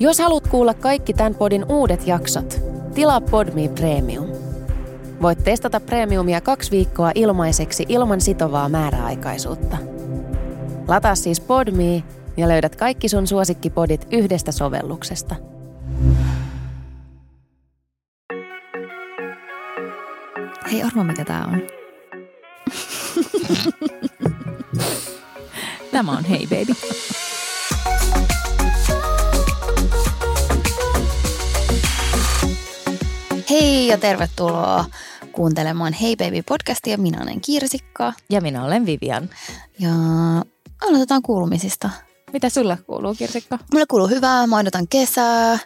Jos haluat kuulla kaikki tämän podin uudet jaksot, tilaa Podme Premium. Voit testata Premiumia kaksi viikkoa ilmaiseksi ilman sitovaa määräaikaisuutta. Lataa siis Podme ja löydät kaikki sun suosikkipodit yhdestä sovelluksesta. Hei, arvo mikä tää on. Tämä on Hei Baby. Hei ja tervetuloa kuuntelemaan Hei Baby podcastia. Minä olen Kirsikka Ja minä olen Vivian. ja aloitetaan kuulumisista. Mitä sulla kuuluu, Kirsikka? Mulle kuuluu hyvää, mä odotan kesää.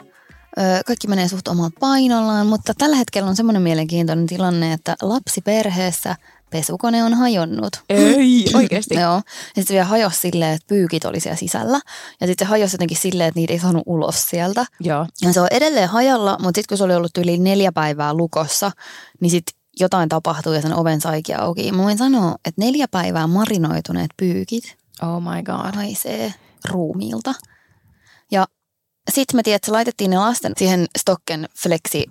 Kaikki menee suht omalla painollaan, mutta tällä hetkellä on semmoinen mielenkiintoinen tilanne, että lapsi perheessä pesukone on hajonnut. Ei, oikeasti. Joo. Ja sitten se vielä hajosi silleen, että pyykit oli siellä sisällä. Ja sitten se hajosi jotenkin silleen, että niitä ei saanut ulos sieltä. Joo. Ja se on edelleen hajalla, mutta sitten kun se oli ollut yli neljä päivää lukossa, niin sitten jotain tapahtui ja sen oven saikin auki. Mä voin sanoa, että neljä päivää marinoituneet pyykit Oh my god. haisee ruumiilta. Ja sitten me tiedät, että laitettiin ne lasten siihen Stocken Flexi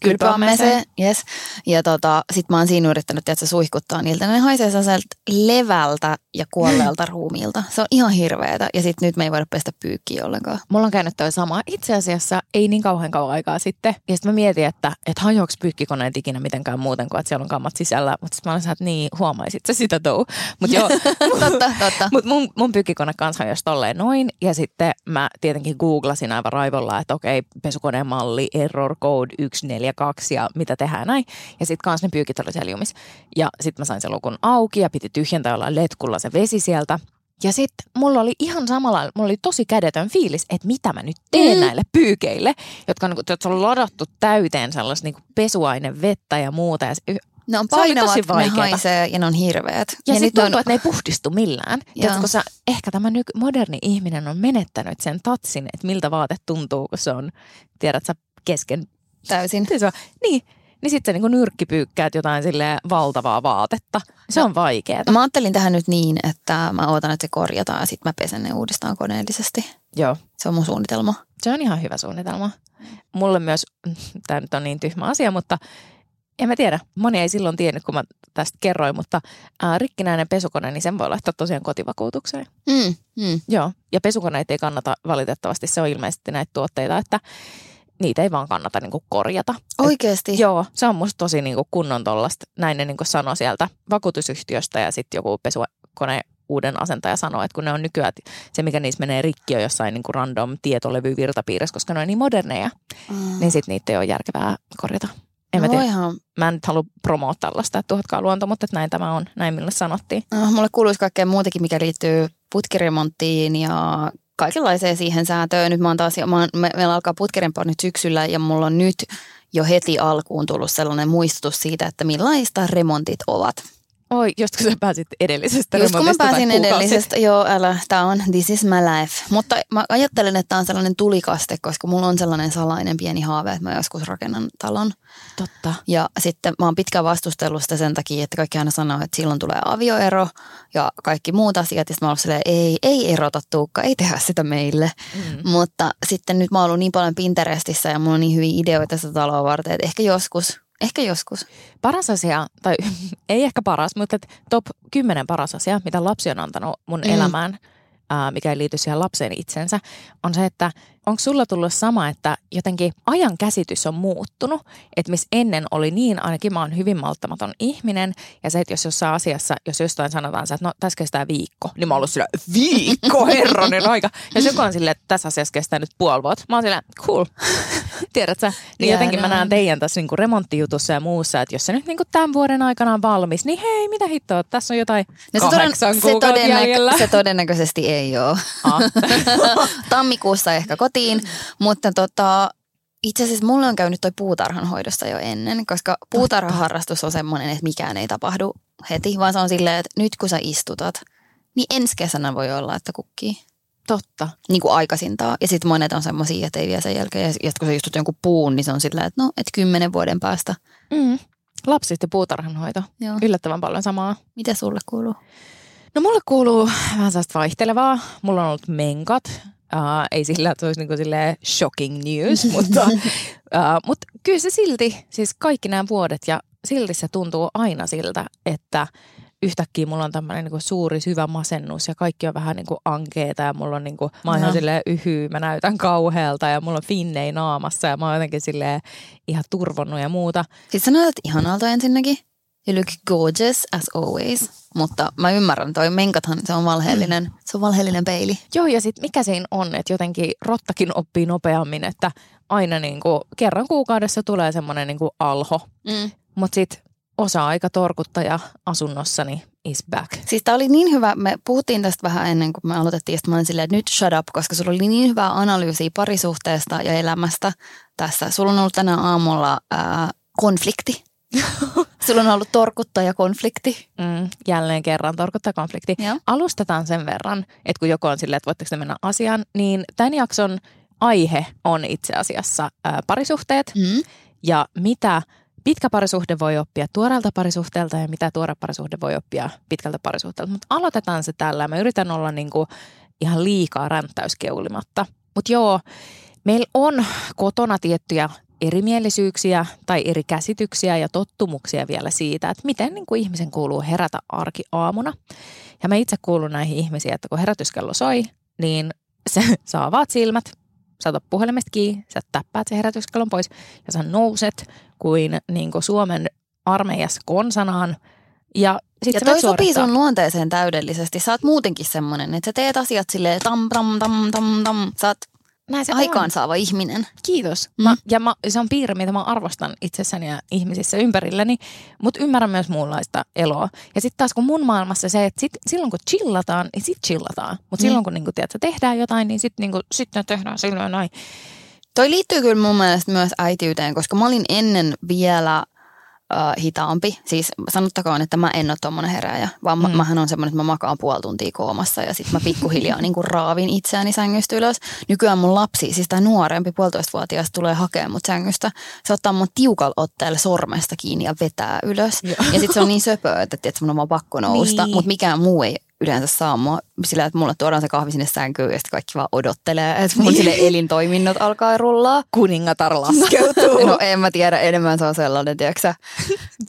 kylpyammeeseen. Yes. Ja tota, sit mä oon siinä yrittänyt, että se suihkuttaa niiltä. Ne haisee sellaiselta levältä ja kuolleelta ruumiilta. Se on ihan hirveetä. Ja sitten nyt me ei voida pestä pyykkiä ollenkaan. Mulla on käynyt toi sama. Itse asiassa ei niin kauhean kauan aikaa sitten. Ja sitten mä mietin, että, että hajoaks pyykkikoneet ikinä mitenkään muuten kuin, että siellä on kammat sisällä. Mutta sitten mä olin että niin, huomaisit sä sitä tou. Mutta joo, totta, totta. Mutta mun, mun pyykkikone kanssa hajosi tolleen noin. Ja sitten mä tietenkin googlasin aivan raivolla, että okei, pesukoneen malli, error code 142 ja mitä tehdään näin. Ja sitten kans ne pyykit oli siellä jumis. Ja sitten mä sain sen lukun auki ja piti tyhjentää jollain letkulla se vesi sieltä. Ja sitten mulla oli ihan samalla, mulla oli tosi kädetön fiilis, että mitä mä nyt teen Mm. näille pyykeille, jotka on, niinku- jotka on ladattu täyteen sellaista niinku pesuaine, vettä ja muuta. Ja se- Ne on Se oli painavat, tosi ne haisee ja ne on hirveät. Ja, ja sitten on- tuntuu, että ne ei puhdistu millään. Tiedätkö, sä, ehkä tämä nyky, moderni ihminen on menettänyt sen tatsin, että miltä vaate tuntuu, kun se on, tiedät sä, kesken. Täysin. Se on, niin, niin sitten niin nyrkkipyykkäät jotain sille valtavaa vaatetta. Se No. on vaikeaa. Mä ajattelin tähän nyt niin, että mä ootan, että se korjataan ja sitten mä pesen ne uudestaan koneellisesti. Joo. Se on mun suunnitelma. Se on ihan hyvä suunnitelma. Mulle myös, tämä nyt on niin tyhmä asia, mutta en mä tiedä. Moni ei silloin tiennyt, kun mä tästä kerroin, mutta ää, rikkinäinen pesukone, niin sen voi laittaa tosiaan kotivakuutukseen. Mm, mm. Joo, ja pesukoneita ei kannata valitettavasti. Se on ilmeisesti näitä tuotteita, että niitä ei vaan kannata niinku korjata. Oikeesti? Joo, se on musta tosi niinku kunnon tollasta. Näin ne niinku sanoi sieltä vakuutusyhtiöstä ja sitten joku pesukone uuden asentaja sanoi, että kun ne on nykyään, se mikä niissä menee rikki on jossain niinku random tietolevy virtapiirissä, koska ne on niin moderneja, Mm. niin sitten niitä ei ole järkevää korjata. En mä, no tiedä. voihan. mä en nyt halua promoa tällaista, että tuhatkaa luonto, mutta että näin tämä on, näin minulle sanottiin. No, mulle kuuluisi kaikkea muutakin, mikä liittyy putkiremonttiin ja kaikenlaiseen siihen säätöön. Nyt mä oon taas, mä oon, me, meillä alkaa putkiremontti nyt syksyllä ja mulla on nyt jo heti alkuun tullut sellainen muistutus siitä, että millaista remontit ovat. Oi, just kun sä pääsit edellisestä Just kun mä pääsin edellisestä, joo älä, tää on this is my life. Mutta mä ajattelen, että tää on sellainen tulikaste, koska mulla on sellainen salainen pieni haave, että mä joskus rakennan talon. Totta. Ja sitten mä oon pitkään vastustellut sitä sen takia, että kaikki aina sanoo, että silloin tulee avioero ja kaikki muut asiat. Ja mä oon silleen, ei, ei erota Tuukka, ei tehdä sitä meille. Mm. Mutta sitten nyt mä oon ollut niin paljon Pinterestissä ja mulla on niin hyviä ideoita sitä taloa varten, että ehkä joskus, ehkä joskus. Paras asia, tai ei ehkä paras, mutta top 10 paras asia, mitä lapsi on antanut mun Mm. elämään, ää, mikä ei liity siihen lapseen itsensä, on se, että onko sulla tullut sama, että jotenkin ajan käsitys on muuttunut, että missä ennen oli niin, ainakin mä oon hyvin malttamaton ihminen, ja se, että jos jossain asiassa, jos jostain sanotaan se, että no tässä kestää viikko, niin mä oon ollut sillä, viikko, herranen aika. Ja joku on silleen, että tässä asiassa kestää nyt puoli vuotta, mä oon sillä, cool. Tiedätkö? Niin jotenkin mä näen teidän tässä niinku remonttijutussa ja muussa, että jos se nyt niinku tämän vuoden aikana on valmis, niin hei, mitä hittoa, tässä on jotain No se, kahdeksan se, jäljellä. se todennäköisesti ei ole. Ah. Tammikuussa ehkä kotiin, mutta tota, itse asiassa mulle on käynyt toi puutarhanhoidossa jo ennen, koska puutarhaharrastus on semmoinen, että mikään ei tapahdu heti, vaan se on silleen, että nyt kun sä istutat, niin ensi kesänä voi olla, että kukkii. Totta. Niin kuin aikaisintaan. Ja sitten monet on semmoisia, että ei vielä sen jälkeen. Ja kun sä istut jonkun puun, niin se on sillä, että no, että kymmenen vuoden päästä. Mm. Lapset ja puutarhanhoito. Joo. Yllättävän paljon samaa. Mitä sulle kuuluu? No mulle kuuluu vähän sellaista vaihtelevaa. Mulla on ollut menkat. Uh, ei sillä, että se olisi niinku shocking news, mutta, uh, mutta kyllä se silti, siis kaikki nämä vuodet ja silti se tuntuu aina siltä, että yhtäkkiä mulla on tämmöinen niin suuri syvä masennus ja kaikki on vähän niin kuin ankeeta ja mulla on niin kuin, mä oon no. ihan silleen yhy, mä näytän kauhealta ja mulla on finnei naamassa ja mä oon jotenkin silleen ihan turvonnut ja muuta. Siis sä näytät ihanalta ensinnäkin. You look gorgeous as always. Mutta mä ymmärrän, toi menkathan se on valheellinen, mm. se on valheellinen peili. Joo ja sitten mikä siinä on, että jotenkin rottakin oppii nopeammin, että aina niin kuin kerran kuukaudessa tulee semmoinen niin kuin alho. Mm. Mutta sitten osa-aika torkuttaja asunnossani is back. Siis tää oli niin hyvä, me puhuttiin tästä vähän ennen kuin me aloitettiin, että mä olin silleen, että nyt shut up, koska sulla oli niin hyvää analyysiä parisuhteesta ja elämästä tässä. Sulla on ollut tänä aamulla ää, konflikti. Sulla on ollut torkuttaja-konflikti. Mm, jälleen kerran torkuttaja-konflikti. Joo. Alustetaan sen verran, että kun joku on silleen, että voitteko mennä asiaan, niin tämän jakson aihe on itse asiassa ää, parisuhteet mm. ja mitä – pitkä parisuhde voi oppia tuoreelta parisuhteelta ja mitä tuore parisuhde voi oppia pitkältä parisuhteelta. Mutta aloitetaan se tällä. Mä yritän olla niinku ihan liikaa ränttäyskeulimatta. Mutta joo, meillä on kotona tiettyjä erimielisyyksiä tai eri käsityksiä ja tottumuksia vielä siitä, että miten niin kuin ihmisen kuuluu herätä arki aamuna. Ja mä itse kuulun näihin ihmisiin, että kun herätyskello soi, niin se saa avaat silmät, sä otat puhelimesta kiinni, sä täppäät sen herätyskellon pois ja sä nouset kuin, niin kuin Suomen armeijassa konsanaan. Ja, sit ja toi sopii sun luonteeseen täydellisesti. Sä oot muutenkin semmoinen, että sä teet asiat silleen tam, tam, tam, tam, tam. Sä oot näin se aikaansaava on. ihminen. Kiitos. Mm. Mä, ja mä, se on piirre, mitä mä arvostan itsessäni ja ihmisissä ympärilläni, mutta ymmärrän myös muunlaista eloa. Ja sitten taas kun mun maailmassa se, että sit, silloin kun chillataan, niin sit chillataan. Mutta mm. silloin kun niinku, tiedät, tehdään jotain, niin sitten niinku, sit ne tehdään silloin näin. Toi liittyy kyllä mun mielestä myös äitiyteen, koska mä olin ennen vielä – uh, hitaampi. Siis sanottakoon, että mä en ole tuommoinen herääjä, vaan mm. mähän on semmoinen, että mä makaan puoli tuntia koomassa ja sitten mä pikkuhiljaa niin kuin raavin itseäni sängystä ylös. Nykyään mun lapsi, siis tämä nuorempi puolitoistavuotias tulee hakemaan mut sängystä. Se ottaa mun tiukalla otteella sormesta kiinni ja vetää ylös. Joo. Ja sitten se on niin söpöä, että, että mun on vaan pakko nousta, niin. mutta mikään muu ei yleensä saa mua sillä, että mulle tuodaan se kahvi sinne sänkyyn ja sitten kaikki vaan odottelee, että mun sille elintoiminnot alkaa rullaa. Kuningatar laskeutuu. No en mä tiedä, enemmän se on sellainen, tiedätkö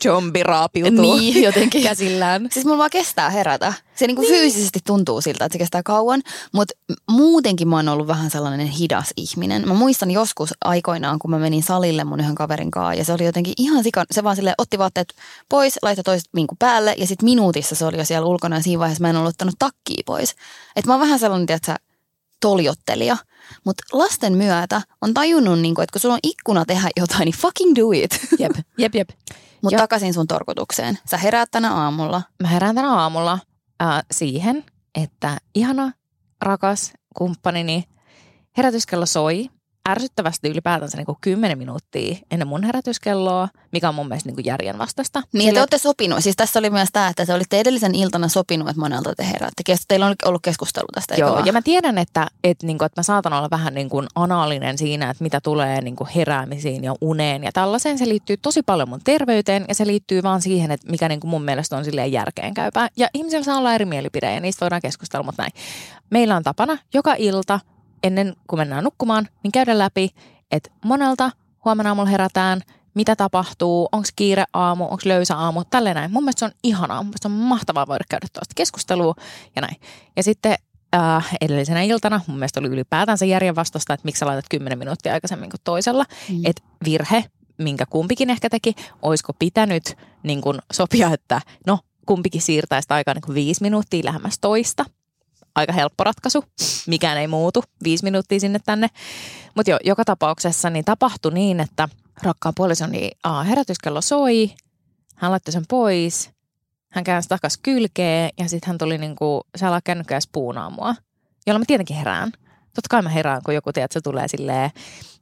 Jombi raapiutuu niin, jotenkin. käsillään. Siis mulla vaan kestää herätä. Se niinku niin. fyysisesti tuntuu siltä, että se kestää kauan, mutta muutenkin mä oon ollut vähän sellainen hidas ihminen. Mä muistan joskus aikoinaan, kun mä menin salille mun yhden kaverin kanssa ja se oli jotenkin ihan sikan, se vaan sille otti vaatteet pois, laittoi toiset niinku päälle ja sitten minuutissa se oli jo siellä ulkona ja siinä vaiheessa mä en ollut ottanut takkiin pois. Et mä oon vähän sellainen, tiedätkö, toljottelija. Mutta lasten myötä on tajunnut, niin kun, että kun sulla on ikkuna tehdä jotain, niin fucking do it. Jep, jep, jep. Mutta takaisin sun torkutukseen. Sä heräät tänä aamulla. Mä herään tänä aamulla äh, siihen, että ihana, rakas kumppanini herätyskello soi ärsyttävästi ylipäätänsä niin kuin 10 minuuttia ennen mun herätyskelloa, mikä on mun mielestä niin kuin järjen vastasta. Niin, Sille... te olette sopinut. Siis tässä oli myös tämä, että te olitte edellisen iltana sopinut, että monelta te heräätte. Teillä on ollut keskustelu tästä. Joo, ja mä tiedän, että, että, niin kuin, että mä saatan olla vähän niin kuin anaalinen siinä, että mitä tulee niin kuin heräämisiin ja uneen ja tällaiseen. Se liittyy tosi paljon mun terveyteen ja se liittyy vaan siihen, että mikä niin kuin mun mielestä on silleen järkeenkäypää. Ja ihmisillä saa olla eri mielipide ja niistä voidaan keskustella, mutta näin. Meillä on tapana joka ilta ennen kuin mennään nukkumaan, niin käydä läpi, että monelta huomenna aamulla herätään, mitä tapahtuu, onko kiire aamu, onko löysä aamu, tälleen näin. Mun mielestä se on ihanaa, mun mielestä on mahtavaa voida käydä tuosta keskustelua ja näin. Ja sitten äh, edellisenä iltana mun mielestä oli ylipäätänsä järjen vastasta, että miksi sä laitat 10 minuuttia aikaisemmin kuin toisella. Mm. Että virhe, minkä kumpikin ehkä teki, olisiko pitänyt niin kun sopia, että no kumpikin siirtäisi aikaa niin viisi minuuttia lähemmäs toista – aika helppo ratkaisu. Mikään ei muutu. Viisi minuuttia sinne tänne. Mutta jo, joka tapauksessa niin tapahtui niin, että rakkaan puolisoni aa, herätyskello soi. Hän laittoi sen pois. Hän käänsi takas kylkeen ja sitten hän tuli niinku, se alkaa kännykkä ja spuunaa mua. Jolloin mä tietenkin herään. Totta kai mä herään, kun joku tiedät, se tulee silleen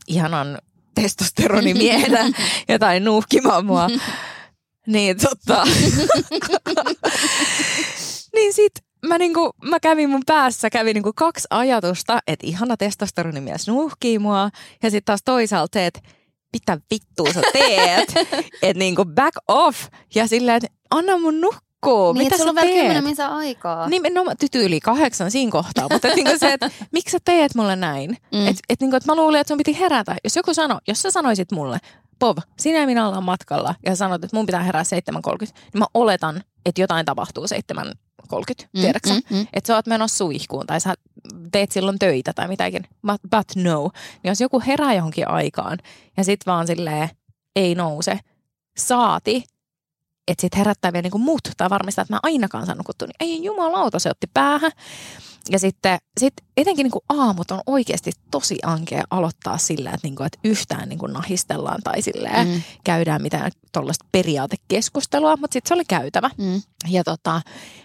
ihanan testosteronimiehenä jotain nuuhkimaan mua. Niin totta. niin sit mä, niinku, mä kävin mun päässä, kävin niinku kaksi ajatusta, että ihana testosteronimies nuuhkii mua. Ja sitten taas toisaalta se, että mitä vittua sä teet, että niinku back off. Ja silleen, että anna mun nukkua nukkuu. Niin, Mitä että sulla on vielä kymmenen minsa aikaa. Nimenomaan tyty yli kahdeksan siinä kohtaa, mutta et niinku se, että miksi sä teet mulle näin? Mm. Mm. Et, et niinku, et mä luulin, että sun piti herätä. Jos joku sano, jos sä sanoisit mulle, Pov, sinä ja minä ollaan matkalla ja sanot, että mun pitää herää 7.30, niin mä oletan, että jotain tapahtuu 7.30, mm, tiedätkö mm, mm. Että sä oot menossa suihkuun tai sä teet silloin töitä tai mitäkin, but, but no. Niin jos joku herää johonkin aikaan ja sit vaan silleen ei nouse, saati, että sit herättää vielä niinku mut tai varmistaa, että mä ainakaan saan nukuttua, niin ei jumalauta, se otti päähän. Ja sitten sit etenkin niinku aamut on oikeasti tosi ankea aloittaa sillä, että, niinku, että yhtään niinku nahistellaan tai silleen Mm. käydään mitään tuollaista periaatekeskustelua, mutta sitten se oli käytävä. Mm. Ja tota,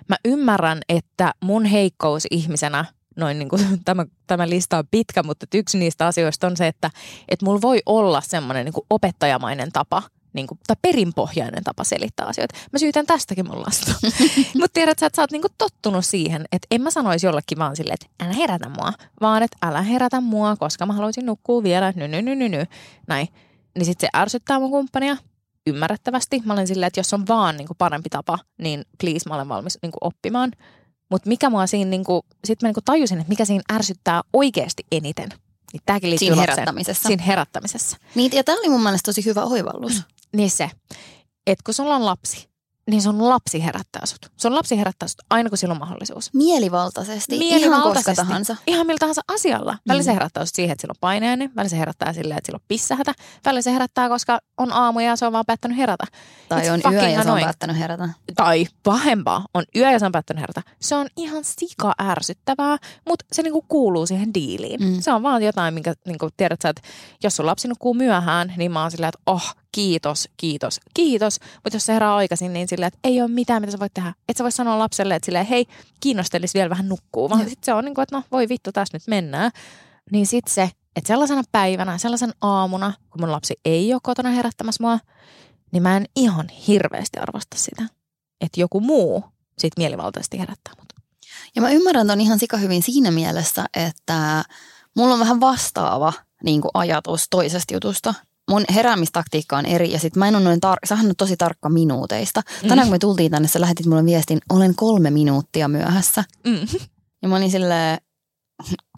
mä ymmärrän, että mun heikkous ihmisenä, noin niin kuin, tämä, tämä lista on pitkä, mutta yksi niistä asioista on se, että, että mulla voi olla semmoinen niin kuin opettajamainen tapa, niin kuin, tai perinpohjainen tapa selittää asioita. Mä syytän tästäkin mun lasta. mutta tiedät sä, että sä oot niin kuin tottunut siihen, että en mä sanoisi jollekin vaan silleen, että älä herätä mua, vaan että älä herätä mua, koska mä haluaisin nukkua vielä, ny, ny, ny, ny, ny. näin. Niin sitten se ärsyttää mun kumppania, ymmärrettävästi. Mä olen silleen, että jos on vaan niin kuin parempi tapa, niin please mä olen valmis niin kuin oppimaan. Mutta mikä mua siinä, niin kuin, sit mä niin kuin tajusin, että mikä siinä ärsyttää oikeasti eniten. Niin tämäkin liittyy Siinä lapseen. herättämisessä. Siinä herättämisessä. Niin, ja tämä oli mun mielestä tosi hyvä oivallus. Niin se, että kun sulla on lapsi, niin sun lapsi herättää sut. Sun lapsi herättää sut aina, kun sillä on mahdollisuus. Mielivaltaisesti, ihan koska Mielivaltaisesti. tahansa. Ihan millä tahansa asialla. Välillä Mm. se herättää just siihen, että sillä on paineinen. Välillä se herättää silleen, että sillä on pissähätä. Välillä se herättää, koska on aamu ja se on vaan päättänyt herätä. Tai It's on yö ja se on päättänyt herätä. tai pahempaa, on yö ja se on päättänyt herätä. Se on ihan sika ärsyttävää, mutta se niinku kuuluu siihen diiliin. Mm. Se on vaan jotain, minkä niinku, tiedät sä, että jos sun lapsi nukkuu myöhään, niin mä oon silleen, että oh, kiitos, kiitos, kiitos. Mutta jos se herää aikaisin, niin silleen, että ei ole mitään, mitä sä voit tehdä. Et sä voi sanoa lapselle, että silleen, hei, kiinnostelisi vielä vähän nukkuu. Vaan sitten se on niin kuin, että no voi vittu, tässä nyt mennään. Niin sitten se, että sellaisena päivänä, sellaisen aamuna, kun mun lapsi ei ole kotona herättämässä mua, niin mä en ihan hirveästi arvosta sitä, että joku muu sit mielivaltaisesti herättää mut. Ja mä ymmärrän ton ihan sika hyvin siinä mielessä, että mulla on vähän vastaava niin kuin ajatus toisesta jutusta. Mun heräämistaktiikka on eri ja sit mä en ole noin tar- sähän on tosi tarkka minuuteista. Tänään kun me tultiin tänne, sä lähetit mulle viestin, olen kolme minuuttia myöhässä. Mm. Ja mä olin silleen,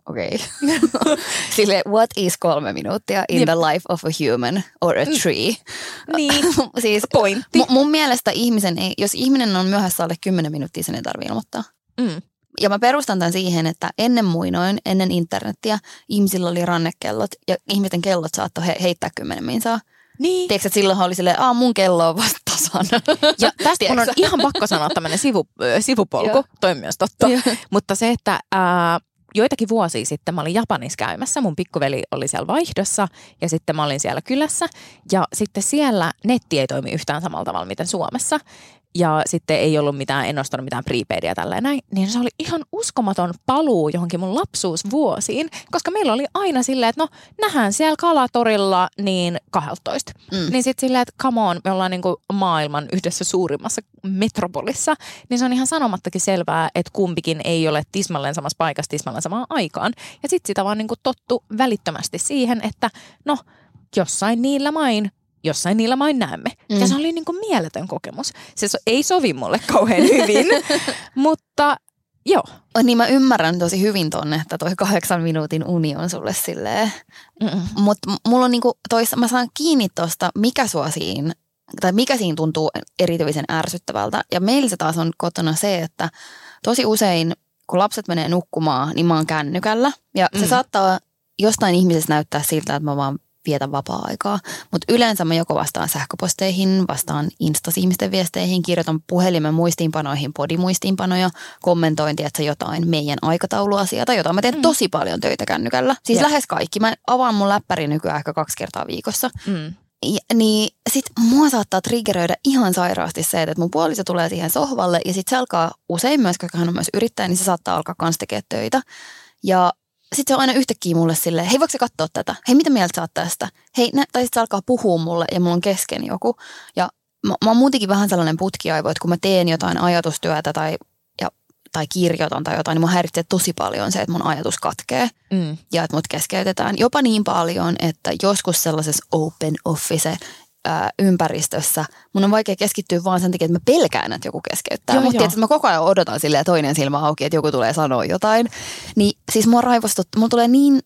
okei. Okay. silleen, what is kolme minuuttia in Jep. the life of a human or a tree? Niin, siis pointti. mu- mun mielestä ihmisen ei, jos ihminen on myöhässä alle 10 minuuttia, sen ei tarvitse ilmoittaa. Mm. Ja mä perustan tämän siihen, että ennen muinoin, ennen internettiä, ihmisillä oli rannekellot ja ihmisten kellot saattoi he- heittää kymmenen minsaa. Niin. Tiedätkö, että silloin oli silleen, aa mun kello on vasta tasan. Ja tästä mun on ihan pakko sanoa tämmöinen sivu, sivupolku, toi on myös totta. Joo. Mutta se, että ää, joitakin vuosia sitten mä olin Japanissa käymässä, mun pikkuveli oli siellä vaihdossa ja sitten mä olin siellä kylässä. Ja sitten siellä netti ei toimi yhtään samalla tavalla miten Suomessa. Ja sitten ei ollut mitään, en ostanut mitään prepaidia tällä näin. Niin se oli ihan uskomaton paluu johonkin mun lapsuusvuosiin, koska meillä oli aina silleen, että no nähdään siellä Kalatorilla niin 12. Mm. Niin sitten silleen, että come on, me ollaan niinku maailman yhdessä suurimmassa metropolissa, niin se on ihan sanomattakin selvää, että kumpikin ei ole tismalleen samassa paikassa tismalleen samaan aikaan. Ja sitten sitä vaan niinku tottu välittömästi siihen, että no jossain niillä main jossain niillä main näemme. Mm. Ja se oli niinku mieletön kokemus. Se so, ei sovi mulle kauhean hyvin, mutta joo. niin mä ymmärrän tosi hyvin tonne, että toi kahdeksan minuutin uni on sulle silleen. Mutta mulla on niinku tois, mä saan kiinni tosta, mikä sua siinä, tai mikä siinä tuntuu erityisen ärsyttävältä. Ja meillä se taas on kotona se, että tosi usein, kun lapset menee nukkumaan, niin mä oon kännykällä. Ja se Mm. saattaa jostain ihmisestä näyttää siltä, että mä vaan vietän vapaa-aikaa. Mutta yleensä mä joko vastaan sähköposteihin, vastaan instas-ihmisten viesteihin, kirjoitan puhelimen muistiinpanoihin, podimuistiinpanoja, kommentoin tiedätkö, jotain meidän aikatauluasiaa tai jotain. Mä teen Mm. tosi paljon töitä kännykällä. Siis Jep. lähes kaikki. Mä avaan mun läppäri nykyään ehkä kaksi kertaa viikossa. Mm. Ja, niin sit mua saattaa triggeröidä ihan sairaasti se, että mun puoliso tulee siihen sohvalle ja sit se alkaa usein myös, koska hän on myös yrittäjä, niin se saattaa alkaa kans tekemään töitä. Ja sitten se on aina yhtäkkiä mulle silleen, hei voiko sä katsoa tätä? Hei mitä mieltä sä oot tästä? Hei, nä, tai sitten se alkaa puhua mulle ja mulla on kesken joku. Ja mä, mä oon muutenkin vähän sellainen putkiaivo, että kun mä teen jotain ajatustyötä tai, ja, tai kirjoitan tai jotain, niin mun häiritsee tosi paljon se, että mun ajatus katkee Mm. ja että mut keskeytetään. Jopa niin paljon, että joskus sellaisessa open office ää, ympäristössä mun on vaikea keskittyä vaan sen takia, että mä pelkään, että joku keskeyttää. Mutta tietysti mä koko ajan odotan silleen toinen silmä auki, että joku tulee sanoa jotain. Niin siis mua raivostut, mulla tulee niin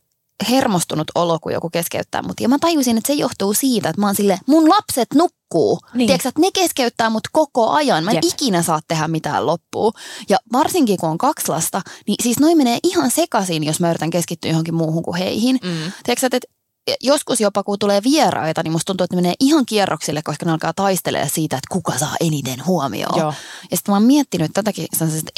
hermostunut olo, kun joku keskeyttää mut. Ja mä tajusin, että se johtuu siitä, että mä oon sille, mun lapset nukkuu. Niin. Tiedätkö, että ne keskeyttää mut koko ajan. Mä en Jep. ikinä saa tehdä mitään loppuun. Ja varsinkin kun on kaksi lasta, niin siis noin menee ihan sekaisin, jos mä yritän keskittyä johonkin muuhun kuin heihin. Mm. Tiedätkö, että joskus jopa kun tulee vieraita, niin musta tuntuu, että ne menee ihan kierroksille, koska ne alkaa taistelemaan siitä, että kuka saa eniten huomioon. Joo. Ja sitten mä oon miettinyt tätäkin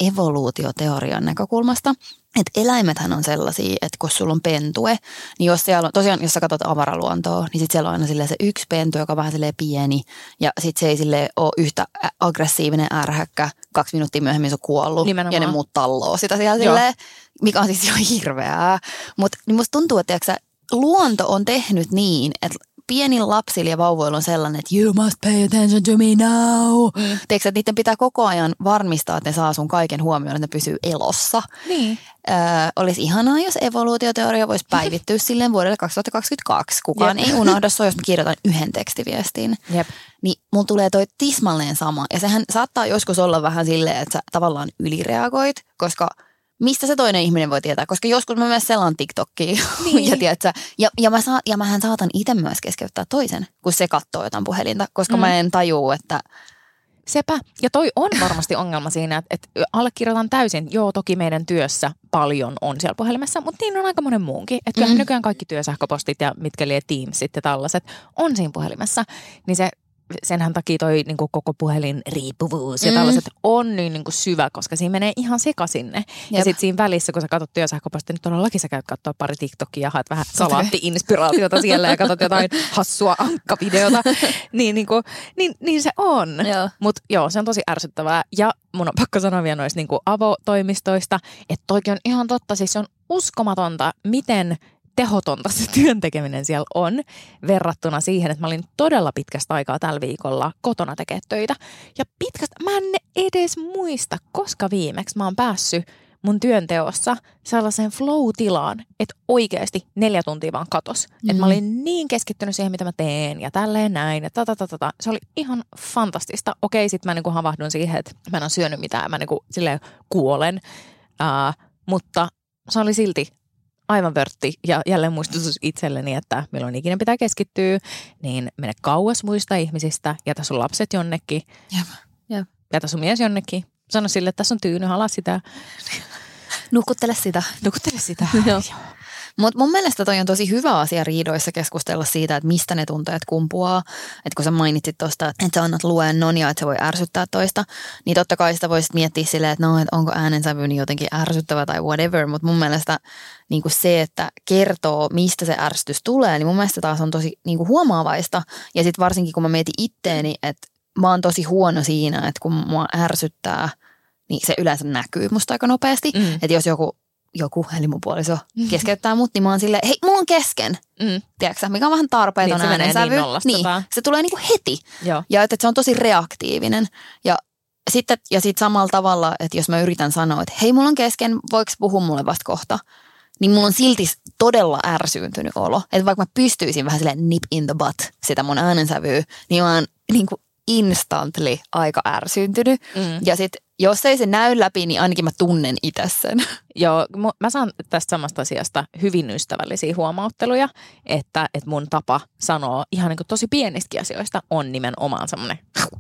evoluutioteorian näkökulmasta, että eläimethän on sellaisia, että kun sulla on pentue, niin jos siellä on, tosiaan jos sä katsot avaraluontoa, niin sitten siellä on aina se yksi pentu, joka on vähän pieni, ja sitten se ei sille ole yhtä aggressiivinen ärhäkkä, kaksi minuuttia myöhemmin se on kuollut, Nimenomaan. ja ne muut talloo sitä siellä silleen, mikä on siis jo hirveää. Mutta niin musta tuntuu, että luonto on tehnyt niin, että pienin lapsilla ja vauvoilla on sellainen, että you must pay attention to me now. Mm. Tiedätkö, että niiden pitää koko ajan varmistaa, että ne saa sun kaiken huomioon, että ne pysyy elossa. Niin. Öö, olisi ihanaa, jos evoluutioteoria voisi päivittyä silleen vuodelle 2022. Kukaan Jep. ei unohda se, jos mä kirjoitan yhden tekstiviestin. Jep. Niin mun tulee toi tismalleen sama. Ja sehän saattaa joskus olla vähän silleen, että sä tavallaan ylireagoit, koska – mistä se toinen ihminen voi tietää, koska joskus mä myös selaan TikTokia niin. ja, tiedätkö, ja, ja, mä saa, ja mähän saatan itse myös keskeyttää toisen, kun se katsoo jotain puhelinta, koska mm. mä en tajuu, että Sepä. Ja toi on varmasti ongelma siinä, että, että allekirjoitan täysin. Joo, toki meidän työssä paljon on siellä puhelimessa, mutta niin on aika monen muunkin. Että mm. nykyään kaikki työsähköpostit ja mitkä lie Teams sitten tällaiset on siinä puhelimessa. Niin se senhän takia toi niin kuin koko puhelin riippuvuus ja mm. tällaiset on niin, niin kuin syvä, koska siinä menee ihan sekasinne. Jep. Ja sitten siinä välissä, kun sä katsot työsähköpostia, niin todellakin sä käyt katsoa pari TikTokia ja haet vähän salaatti-inspiraatiota siellä ja katsot jotain hassua ankkavideota. niin, niin, kuin, niin, niin se on. Mutta joo, se on tosi ärsyttävää. Ja mun on pakko sanoa vielä noista niin kuin avotoimistoista, että toikin on ihan totta. Siis se on uskomatonta, miten tehotonta se työn tekeminen siellä on verrattuna siihen, että mä olin todella pitkästä aikaa tällä viikolla kotona tekemään töitä. Ja pitkästä, mä en edes muista, koska viimeksi mä oon päässyt mun työnteossa sellaiseen flow-tilaan, että oikeasti neljä tuntia vaan katos. Mm. Että mä olin niin keskittynyt siihen, mitä mä teen ja tälleen näin. Ja tata, tata, tata. Se oli ihan fantastista. Okei, sit mä niinku havahdun siihen, että mä en ole syönyt mitään, mä niinku silleen kuolen. Uh, mutta se oli silti aivan vörtti ja jälleen muistutus itselleni, että milloin ikinä pitää keskittyä, niin mene kauas muista ihmisistä, jätä sun lapset jonnekin, jep, jep. jätä sun mies jonnekin, sano sille, että tässä on tyyny, ala sitä. Nukuttele sitä. Nukuttele sitä. Joo. Mutta mun mielestä toi on tosi hyvä asia riidoissa keskustella siitä, että mistä ne tunteet kumpuaa. Että kun sä mainitsit tuosta, että sä annat luennon ja että se voi ärsyttää toista, niin totta kai sitä voisit miettiä silleen, että no, että onko äänensävy niin jotenkin ärsyttävä tai whatever. Mutta mun mielestä niin kuin se, että kertoo, mistä se ärsytys tulee, niin mun mielestä taas on tosi niin kuin huomaavaista. Ja sitten varsinkin kun mä mietin itteeni, että mä oon tosi huono siinä, että kun mua ärsyttää, niin se yleensä näkyy musta aika nopeasti. Mm. Että jos joku joku, eli mun puoliso, mm. keskeyttää mut, niin mä oon silleen, hei, mulla on kesken. Mm. Tiedätkö, mikä on vähän tarpeeton niin, äänensävy. Niin, niin se tulee niinku heti. Joo. Ja että, se on tosi reaktiivinen. Ja sitten ja sit samalla tavalla, että jos mä yritän sanoa, että hei, mulla on kesken, voiko puhua mulle vasta kohta? Niin mulla on silti todella ärsyyntynyt olo. Että vaikka mä pystyisin vähän silleen nip in the butt sitä mun äänensävyä, niin mä oon niin kuin instantly aika ärsyyntynyt. Mm. Ja sitten jos ei se näy läpi, niin ainakin mä tunnen itse sen. Joo, mä saan tästä samasta asiasta hyvin ystävällisiä huomautteluja, että, että mun tapa sanoa ihan niin kuin tosi pienistäkin asioista on nimenomaan semmoinen.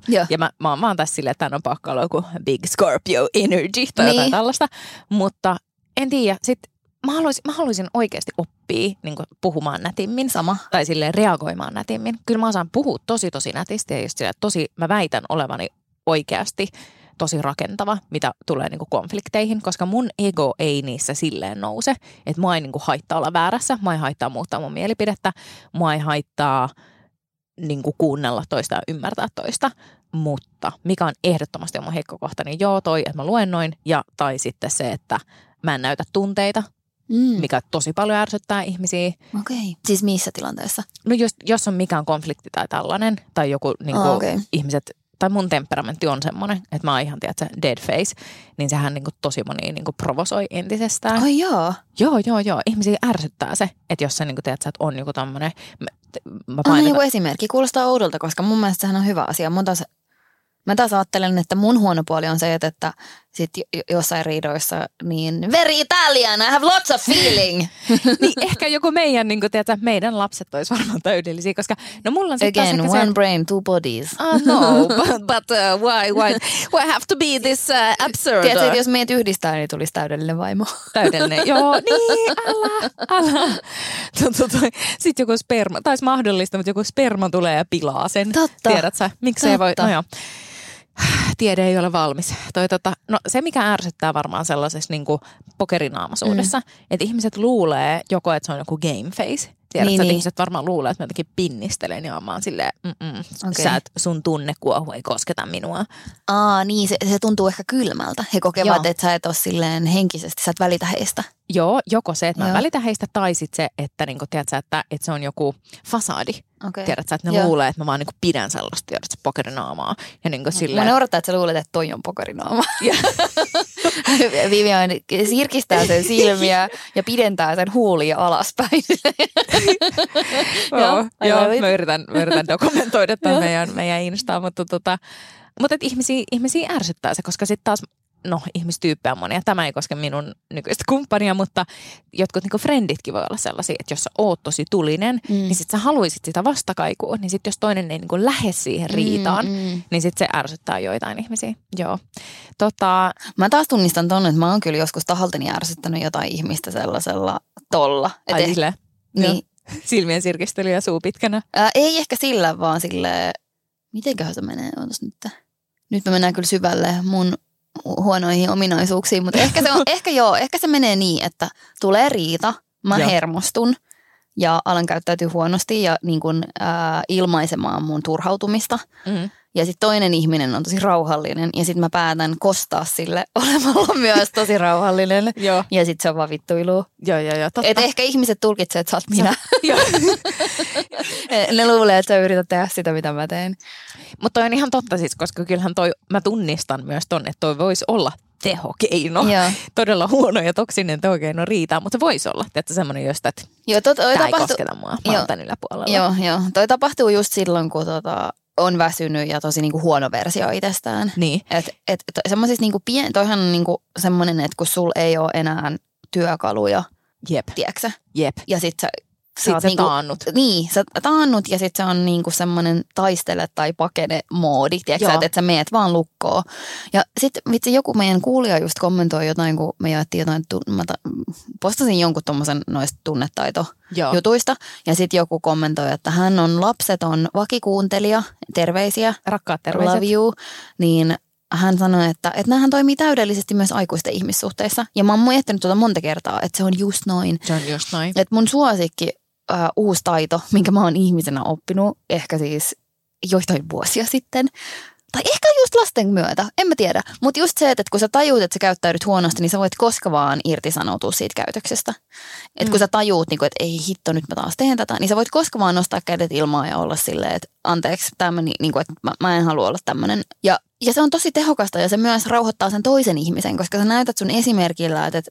Ja mä, mä oon vaan tässä silleen, että tämän on pakko olla joku Big Scorpio Energy tai niin. jotain tällaista. Mutta en tiedä, sit mä haluaisin, mä haluaisin oikeasti oppia niin puhumaan nätimmin. Sama. Tai sille reagoimaan nätimmin. Kyllä mä osaan puhua tosi tosi nätisti ja just sille, tosi, mä väitän olevani oikeasti tosi rakentava, mitä tulee niin kuin konflikteihin, koska mun ego ei niissä silleen nouse. Että mua ei niin kuin haittaa olla väärässä, mua ei haittaa muuttaa mun mielipidettä, mua ei haittaa niin kuin kuunnella toista ja ymmärtää toista. Mutta mikä on ehdottomasti mun heikko kohta, niin joo toi, että mä luennoin, ja tai sitten se, että mä en näytä tunteita, mm. mikä tosi paljon ärsyttää ihmisiä. Okei. Okay. Siis missä tilanteessa? No jos, jos on mikään konflikti tai tällainen, tai joku niin kuin, oh, okay. ihmiset tai mun temperamentti on semmoinen, että mä oon ihan, tiedätkö, dead face, niin sehän niin kuin tosi moni niin kuin provosoi entisestään. Ai joo. Joo, joo, joo. Ihmisiä ärsyttää se, että jos sä niin kuin, tiedät, että on joku tämmöinen, mä, mä painan, joku esimerkki. Kuulostaa oudolta, koska mun mielestä sehän on hyvä asia. Mun taas, mä taas ajattelen, että mun huono puoli on se, että, että sit jo- jossain riidoissa niin very Italian, I have lots of feeling. niin ehkä joku meidän, niin kuin, tiedätkö, meidän lapset olisi varmaan täydellisiä, koska no mulla on sitten Again, one se, brain, two bodies. Ah, no, but, but uh, why, why, why have to be this uh, absurd? Tiedätkö, että jos meidät yhdistää, niin tulisi täydellinen vaimo. Täydellinen. Joo, niin, älä, älä. Sitten joku sperma, tai mahdollista, mutta joku sperma tulee ja pilaa sen. Totta. Tiedät sä, miksi ei voi, no joo. Tiede ei ole valmis. Toi, tota, no, se, mikä ärsyttää varmaan sellaisessa niin pokerinaamaisuudessa, mm. että ihmiset luulee joko, että se on joku game face. Tiedätkö, Niin, että niin. ihmiset varmaan luulee, että mä jotenkin pinnistelen ja mä oon silleen, Okei. sä et, sun tunnekuohu ei kosketa minua. Aa, niin, se, se tuntuu ehkä kylmältä. He kokevat, Joo. että sä et ole silleen henkisesti, sä et välitä heistä. Joo, joko se, että mä Joo. välitän heistä, tai sit se, että, niinku, tiedätkö, että, että se on joku fasadi. Okay. Tiedätkö, että ne Joo. luulee, että mä vaan niinku pidän sellaista tiedätkö, pokerinaama. Ja niinku Mä silleen, naurattaa, että sä luulet, että toi on pokerinaama. Vivian sirkistää sen silmiä ja pidentää sen huulia alaspäin. Joo, Joo, joo mä yritän, mä yritän dokumentoida tämän meidän, meidän Instaa, mutta, tota, mutta et ihmisiä, ihmisiä ärsyttää se, koska sitten taas, no ihmistyyppejä on monia, tämä ei koske minun nykyistä kumppania, mutta jotkut niinku frienditkin voi olla sellaisia, että jos sä oot tosi tulinen, mm. niin sit sä haluisit sitä vastakaikua, niin sit jos toinen ei niinku lähde siihen riitaan, Mm, mm. niin sit se ärsyttää joitain ihmisiä. Joo. Tota, Mä taas tunnistan ton, että mä oon kyllä joskus tahaltani ärsyttänyt jotain ihmistä sellaisella tolla. Et ai eh- niin, joo. silmien sirkistely ja suu pitkänä. ää, ei ehkä sillä, vaan sille mitenköhän se menee, ootas nyt. Nyt me mennään kyllä syvälle mun huonoihin ominaisuuksiin, mutta ehkä, se on, ehkä joo, ehkä se menee niin, että tulee riita, mä Joo. hermostun ja alan käyttäytyä huonosti ja niin kun, ää, ilmaisemaan mun turhautumista. Mm. Ja sitten toinen ihminen on tosi rauhallinen ja sitten mä päätän kostaa sille olemalla myös tosi rauhallinen. Joo, Ja sitten se on vaan vittuilua. joo, joo, joo, totta. Et ehkä ihmiset tulkitsevat, että sä oot minä. Ne luulee, että sä yrität tehdä sitä, mitä mä teen. Mutta toi on ihan totta siis, koska kyllähän toi, mä tunnistan myös ton, että toi voisi olla tehokeino. Joo. Todella huono ja toksinen tehokeino riitaa, mutta se voisi olla, että semmoinen just, että Joo, tot, toi tämä ei tapahtu, kosketa mua, mä Joo. yläpuolella. joo, joo. Toi tapahtuu just silloin, kun tota, on väsynyt ja tosi niinku huono versio itsestään. Niin, Et, et, semmoisissa niinku pien, toihan on niinku semmoinen, että kun sul ei ole enää työkaluja, jep, tiedätkö jep. Ja sit sä, sä oot niinku, taannut. Niin, sä taannut ja sit se on niinku semmoinen taistele tai pakene moodi, tiedätkö että et sä meet vaan lukkoon. Ja sit vitsi joku meidän kuulija just kommentoi jotain, kun me jaettiin jotain, mä ta- postasin jonkun tommosen noista tunnetaito Joo. jutuista. Ja sitten joku kommentoi, että hän on lapseton vakikuuntelija, terveisiä, Rakkaat terveiset. love you. Niin hän sanoi, että, että näähän toimii täydellisesti myös aikuisten ihmissuhteissa. Ja mä oon miettinyt tuota monta kertaa, että se on just noin. Se on just noin. Että mun suosikki äh, uusi taito, minkä mä oon ihmisenä oppinut, ehkä siis joitain vuosia sitten, tai ehkä just lasten myötä, en mä tiedä. Mutta just se, että kun sä tajuut, että sä käyttäydyt huonosti, niin sä voit koska vaan irtisanoutua siitä käytöksestä. Että Mm. kun sä tajuut, niin kun, että ei hitto, nyt mä taas teen tätä, niin sä voit koska vaan nostaa kädet ilmaan ja olla silleen, että anteeksi, tämmönen, niin kuin, että mä, mä en halua olla tämmöinen. Ja, ja se on tosi tehokasta ja se myös rauhoittaa sen toisen ihmisen, koska sä näytät sun esimerkillä, että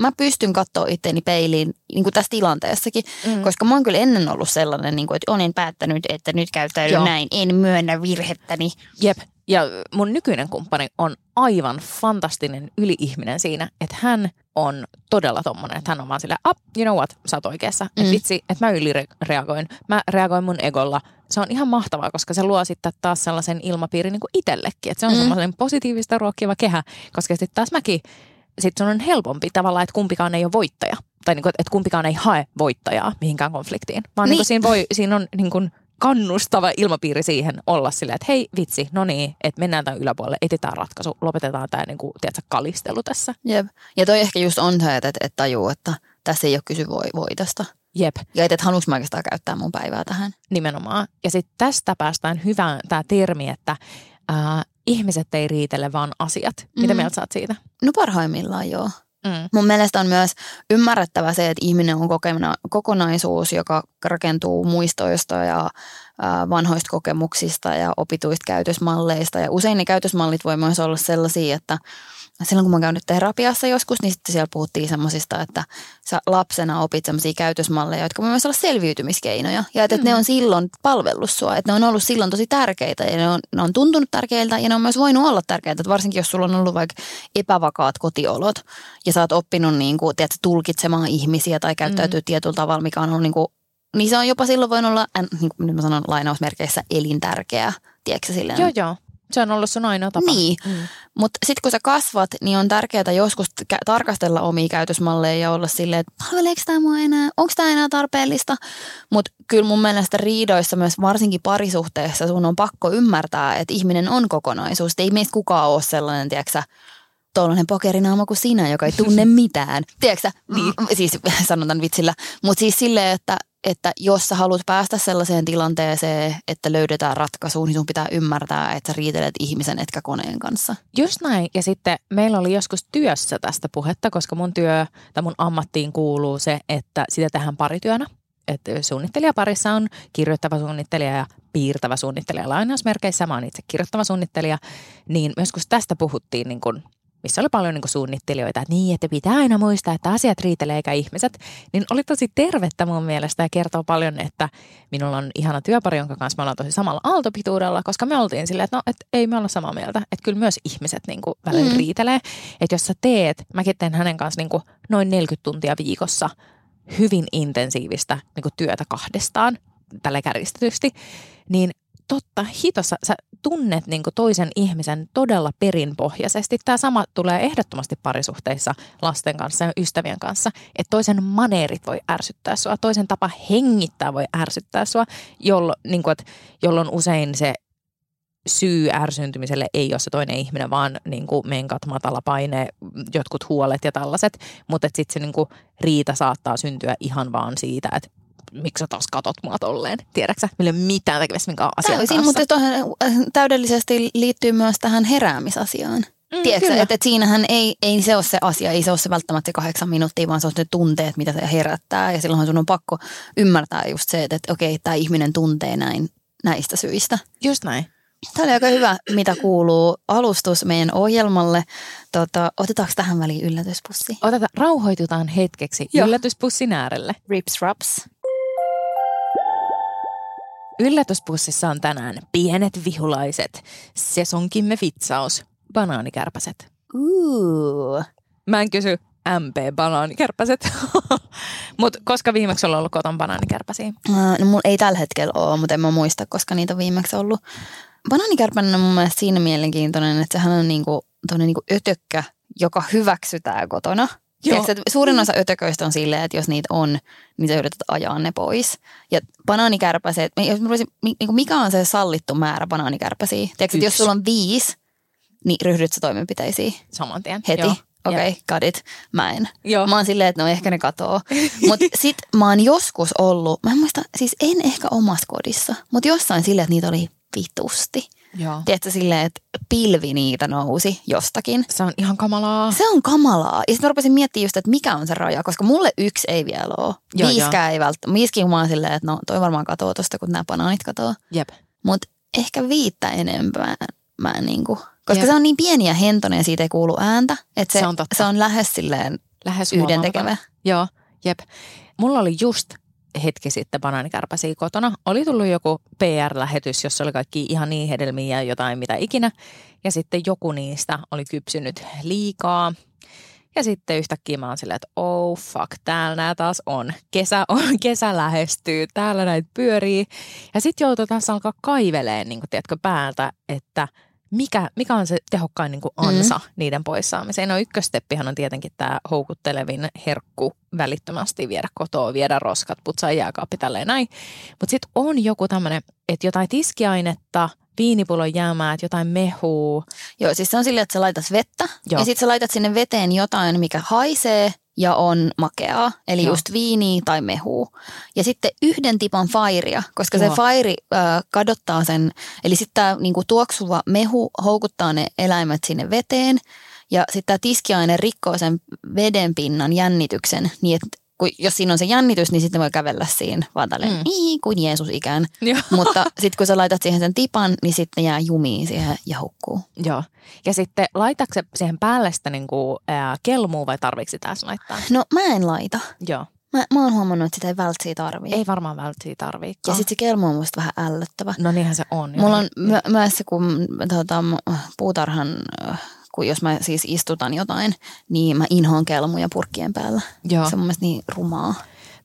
mä pystyn katsoa itteeni peiliin niin kuin tässä tilanteessakin, Mm. koska mä oon kyllä ennen ollut sellainen, niin kuin, että olen päättänyt, että nyt käyttäydyn Joo. näin, en myönnä virhettäni. Jep. Ja mun nykyinen kumppani on aivan fantastinen yliihminen siinä, että hän on todella tommonen, että hän on vaan silleen, up, you know what, sä oot oikeassa. Mm. Että vitsi, että mä ylireagoin. Mä reagoin mun egolla. Se on ihan mahtavaa, koska se luo sitten taas sellaisen ilmapiirin niin kuin itsellekin. Että se on. Mm. semmoinen positiivista ruokkiva kehä, koska sitten taas mäkin, sit sun on helpompi tavallaan, että kumpikaan ei ole voittaja. Tai niin kuin, että kumpikaan ei hae voittajaa mihinkään konfliktiin. Vaan niin. Niin Niin. kuin siinä, voi, siinä on niin kuin kannustava ilmapiiri siihen olla silleen, että hei vitsi, no niin, että mennään tämän yläpuolelle, etsitään ratkaisu, lopetetaan tämä niin kuin, tiedätkö, kalistelu tässä. Jep. Ja toi ehkä just on se, että, että, että tajuu, että tässä ei ole kysy voi, voitosta. Jep, Ja että, että haluanko mä oikeastaan käyttää mun päivää tähän. nimenomaan. Ja sitten tästä päästään hyvään tämä termi, että ää, ihmiset ei riitele, vaan asiat. Mitä Mhm. mieltä oot siitä? No parhaimmillaan joo. Mm. Mun mielestä on myös ymmärrettävä se, että ihminen on kokena- kokonaisuus, joka rakentuu muistoista ja vanhoista kokemuksista ja opituista käytösmalleista. Ja usein ne käytösmallit voi myös olla sellaisia, että silloin kun mä oon käynyt terapiassa joskus, niin sitten siellä puhuttiin semmoisista, että sä lapsena opit semmoisia käytösmalleja, jotka voi myös olla selviytymiskeinoja. Ja että, mm. ne on silloin palvellut sua, että ne on ollut silloin tosi tärkeitä ja ne on, ne on tuntunut tärkeiltä ja ne on myös voinut olla tärkeitä. Että varsinkin jos sulla on ollut vaikka epävakaat kotiolot ja sä oot oppinut niin kuin, tiedätkö, tulkitsemaan ihmisiä tai käyttäytyä mm. tietyllä tavalla, mikä on ollut niin kuin, niin se on jopa silloin voinut olla, niin kuin nyt mä sanon lainausmerkeissä, elintärkeää. Tiedätkö silleen? Joo, joo. Se on ollut sun ainoa tapa. Niin, mm. mutta sitten kun sä kasvat, niin on tärkeää joskus kä- tarkastella omia käytösmalleja ja olla silleen, että palveleeko tämä mua enää, onko tämä enää tarpeellista. Mutta kyllä mun mielestä riidoissa myös varsinkin parisuhteessa sun on pakko ymmärtää, että ihminen on kokonaisuus. Ei meistä kukaan ole sellainen, tiedätkö tuollainen pokerinaama kuin sinä, joka ei tunne mitään. Tiedätkö niin. Siis sanotaan vitsillä. Mutta siis silleen, että että jos sä haluat päästä sellaiseen tilanteeseen, että löydetään ratkaisu, niin sun pitää ymmärtää, että sä riitelet ihmisen etkä koneen kanssa. Just näin. Ja sitten meillä oli joskus työssä tästä puhetta, koska mun työ tai mun ammattiin kuuluu se, että sitä tehdään parityönä. Että suunnittelijaparissa on kirjoittava suunnittelija ja piirtävä suunnittelija lainausmerkeissä. Mä oon itse kirjoittava suunnittelija. Niin myös kun tästä puhuttiin niin kun missä oli paljon niin suunnittelijoita, että niin, että pitää aina muistaa, että asiat riitelee eikä ihmiset, niin oli tosi tervettä mun mielestä ja kertoo paljon, että minulla on ihana työpari, jonka kanssa me ollaan tosi samalla aaltopituudella, koska me oltiin silleen, että no, että ei me olla samaa mieltä, että kyllä myös ihmiset niin kuin välillä mm. riitelee, että jos sä teet, mäkin teen hänen kanssa niin kuin noin 40 tuntia viikossa hyvin intensiivistä niin kuin työtä kahdestaan, tällä kärjistetysti, niin totta, hitossa sä tunnet niin toisen ihmisen todella perinpohjaisesti. Tämä sama tulee ehdottomasti parisuhteissa lasten kanssa ja ystävien kanssa, että toisen maneerit voi ärsyttää sua, toisen tapa hengittää voi ärsyttää sua, jollo, niin kuin, että, jolloin usein se syy ärsyntymiselle ei ole se toinen ihminen, vaan niin kuin menkat, matala paine, jotkut huolet ja tällaiset. Mutta sitten se niin kuin riita saattaa syntyä ihan vaan siitä, että miksi sä taas katot mua tolleen? Tiedätkö millä ei mitään tekemistä minkään asian Täysin, kanssa. mutta tohon äh, täydellisesti liittyy myös tähän heräämisasiaan. Mm, Tiedätkö, että, että siinähän ei, ei se ole se asia, ei se ole se välttämättä se kahdeksan minuuttia, vaan se on se tunteet, mitä se herättää. Ja silloinhan sun on pakko ymmärtää just se, että, että okei, tämä ihminen tuntee näin näistä syistä. Just näin. Tämä oli aika hyvä, mitä kuuluu alustus meidän ohjelmalle. Tota, otetaanko tähän väliin yllätyspussi? Otetaan, rauhoitutaan hetkeksi Joo. yllätyspussin äärelle. Rips raps. Yllätyspussissa on tänään pienet vihulaiset, sesonkimme vitsaus, banaanikärpäset. Uh. Mä en kysy MP banaanikärpäset, mutta koska viimeksi on ollut koton banaanikärpäsiä? Uh, no mulla ei tällä hetkellä ole, mutta en mä muista, koska niitä on viimeksi ollut. Banaanikärpänen on mun mielestä siinä mielenkiintoinen, että sehän on niinku, niinku ötökkä, joka hyväksytään kotona – Tiedätkö, että suurin osa ötököistä on silleen, että jos niitä on, niin sä yrität ajaa ne pois. Ja banaanikärpäset, niin mikä on se sallittu määrä banaanikärpäsiä? Tiedätkö, että jos sulla on viisi, niin ryhdyt sä toimenpiteisiin? Saman tien. Heti. Okei, okay, got it. Mä en. Joo. Mä oon silleen, että no ehkä ne katoo. Mutta sit mä oon joskus ollut, mä en muista, siis en ehkä omassa kodissa, mutta jossain silleen, että niitä oli vitusti. Joo. Tiedätkö silleen, että pilvi niitä nousi jostakin. Se on ihan kamalaa. Se on kamalaa. Ja sitten mä rupesin miettimään just, että mikä on se raja, koska mulle yksi ei vielä ole. Joo, Viiskään jo. ei välttämättä. Viiskin mä oon silleen, että no toi varmaan katoo tosta, kun nämä banaanit katoo. Jep. Mutta ehkä viittä enempää mä en niinku, koska Jep. se on niin pieni ja hentonen ja siitä ei kuulu ääntä. Että se, se, on, totta. se on lähes silleen lähes yhdentekevä. Joo, jep. Mulla oli just hetki sitten banaanikärpäsiä kotona. Oli tullut joku PR-lähetys, jossa oli kaikki ihan niin hedelmiä ja jotain mitä ikinä. Ja sitten joku niistä oli kypsynyt liikaa. Ja sitten yhtäkkiä mä oon silleen, että oh fuck, täällä nämä taas on. Kesä on, kesä lähestyy, täällä näitä pyörii. Ja sitten joutuu taas alkaa kaiveleen, niin kuin, tiedätkö, päältä, että – mikä, mikä on se tehokkain niin kuin ansa mm. niiden poissaamiseen. No ykkösteppihan on tietenkin tämä houkuttelevin herkku välittömästi viedä kotoa, viedä roskat, putsaa jääkaappi, tälleen näin. Mutta sitten on joku tämmöinen, että jotain tiskiainetta, viinipullon jäämäät, jotain mehua. Joo, siis se on silleen, että sä laitat vettä Joo. ja sitten sä laitat sinne veteen jotain, mikä haisee ja on makeaa, eli Joo. just viini tai mehu. Ja sitten yhden tipan fairia, koska Joo. se fairi äh, kadottaa sen, eli sitten tämä niinku, tuoksuva mehu houkuttaa ne eläimet sinne veteen. Ja sitten tämä tiskiaine rikkoo sen veden pinnan jännityksen niin, että kun jos siinä on se jännitys, niin sitten voi kävellä siinä vaan tälleen, mm. kuin Jeesus ikään. Joo. Mutta sitten kun sä laitat siihen sen tipan, niin sitten jää jumiin siihen ja hukkuu. Joo. Ja sitten laitatko siihen päälle sitä niin kuin, ää, kelmua vai tarvitsetko sitä laittaa? No mä en laita. Joo. Mä, mä oon huomannut, että sitä ei välttämättä tarvii. Ei varmaan välttämättä tarvii. Ja sitten se kelmu on musta vähän ällöttävä. No niinhän se on. Mulla on my- myös se, kun tota, puutarhan, kun jos mä siis istutan jotain, niin mä inhoan kelmuja purkkien päällä. Joo. Se on mun mielestä niin rumaa.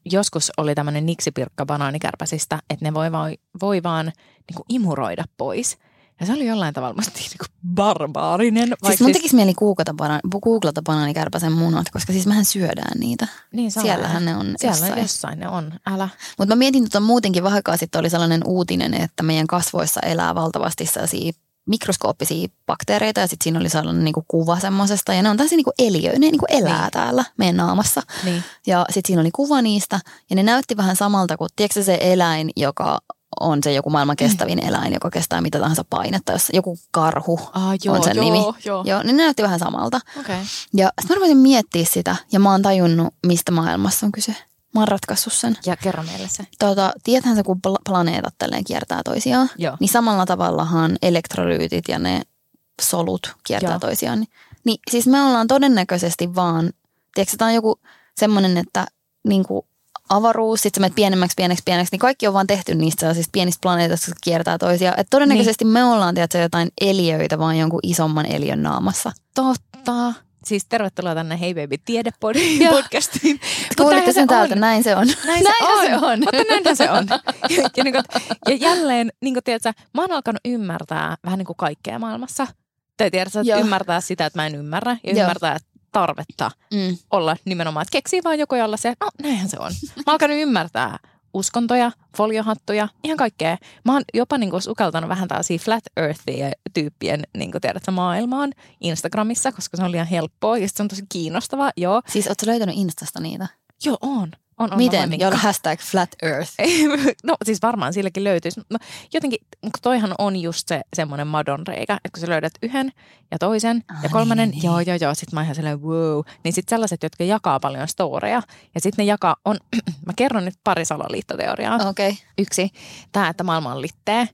Joskus oli tämmöinen niksipirkka banaanikärpäsistä, että ne voi vaan, voi vaan niin kuin imuroida pois. Ja se oli jollain tavalla musta niin kuin barbaarinen. Siis mun tekisi mieli googlata, bana- googlata banaanikärpäsen munat, koska siis mehän syödään niitä. Niin saa Siellähän ne on Siellä jossain. jossain ne on. Älä. Mutta mä mietin tota muutenkin vähän sitten oli sellainen uutinen, että meidän kasvoissa elää valtavasti sellaisia mikroskooppisia bakteereita ja sitten siinä oli sellainen niinku kuva semmoisesta ja ne on tällaisia niinku eliöitä, ne niinku elää Niin. täällä meidän naamassa. Niin. Ja sitten siinä oli kuva niistä ja ne näytti vähän samalta kuin, tiedätkö se eläin, joka on se joku maailman kestävin eläin, joka kestää mitä tahansa painetta, jos joku karhu Ah, joo, on sen joo, nimi. joo. Joo, niin ne näytti vähän samalta. Okei. Okay. Ja sitten mä rupesin miettiä sitä ja mä oon tajunnut, mistä maailmassa on kyse. Mä oon ratkaissut sen. Ja kerro meille se. Tota, tiedäthän sä, kun pla- planeetat tälleen kiertää toisiaan, Joo. niin samalla tavallahan elektrolyytit ja ne solut kiertää Joo. toisiaan. Niin, niin siis me ollaan todennäköisesti vaan, tiedätkö, tämä on joku semmoinen, että niin kuin avaruus, sitten sä menet pienemmäksi, pieneksi, pieneksi, niin kaikki on vaan tehty niistä sellaisista pienistä planeetasta, jotka kiertää toisiaan. Että todennäköisesti niin. me ollaan, tiedätkö, jotain eliöitä vaan jonkun isomman eliön naamassa. Totta. Siis tervetuloa tänne Hey Baby Tiedepodin podcastiin. Kuulitte sen se täältä, on. näin se on. Näin se on. se on. Mutta näinhän se on. ja, ja, niin kuin, ja jälleen, niin kuin tiedätkö, mä oon alkanut ymmärtää vähän niin kuin kaikkea maailmassa. Tai tiedätkö, että Joo. ymmärtää sitä, että mä en ymmärrä. Ja Joo. ymmärtää tarvetta Mm. olla nimenomaan, että keksii vaan joku, jolla se, no näinhän se on. Mä oon alkanut ymmärtää uskontoja, foliohattuja, ihan kaikkea. Mä oon jopa niin kuin, sukeltanut vähän tällaisia flat earthia tyyppien niin kuin, tiedätkö, maailmaan Instagramissa, koska se on liian helppoa ja se on tosi kiinnostavaa. Joo, Siis ootko löytänyt Instasta niitä? joo on. On, on Miten? Voin Jolla hashtag flat earth. no siis varmaan silläkin löytyisi. No, jotenkin, kun toihan on just se semmoinen madon reikä, että kun sä löydät yhden ja toisen Ah, ja kolmannen, niin, joo joo joo, sit mä ihan sellainen wow. Niin sit sellaiset, jotka jakaa paljon storeja ja sitten ne jakaa, on, mä kerron nyt pari salaliittoteoriaa. Okei. Okay. Yksi, tämä, että maailma on litteä.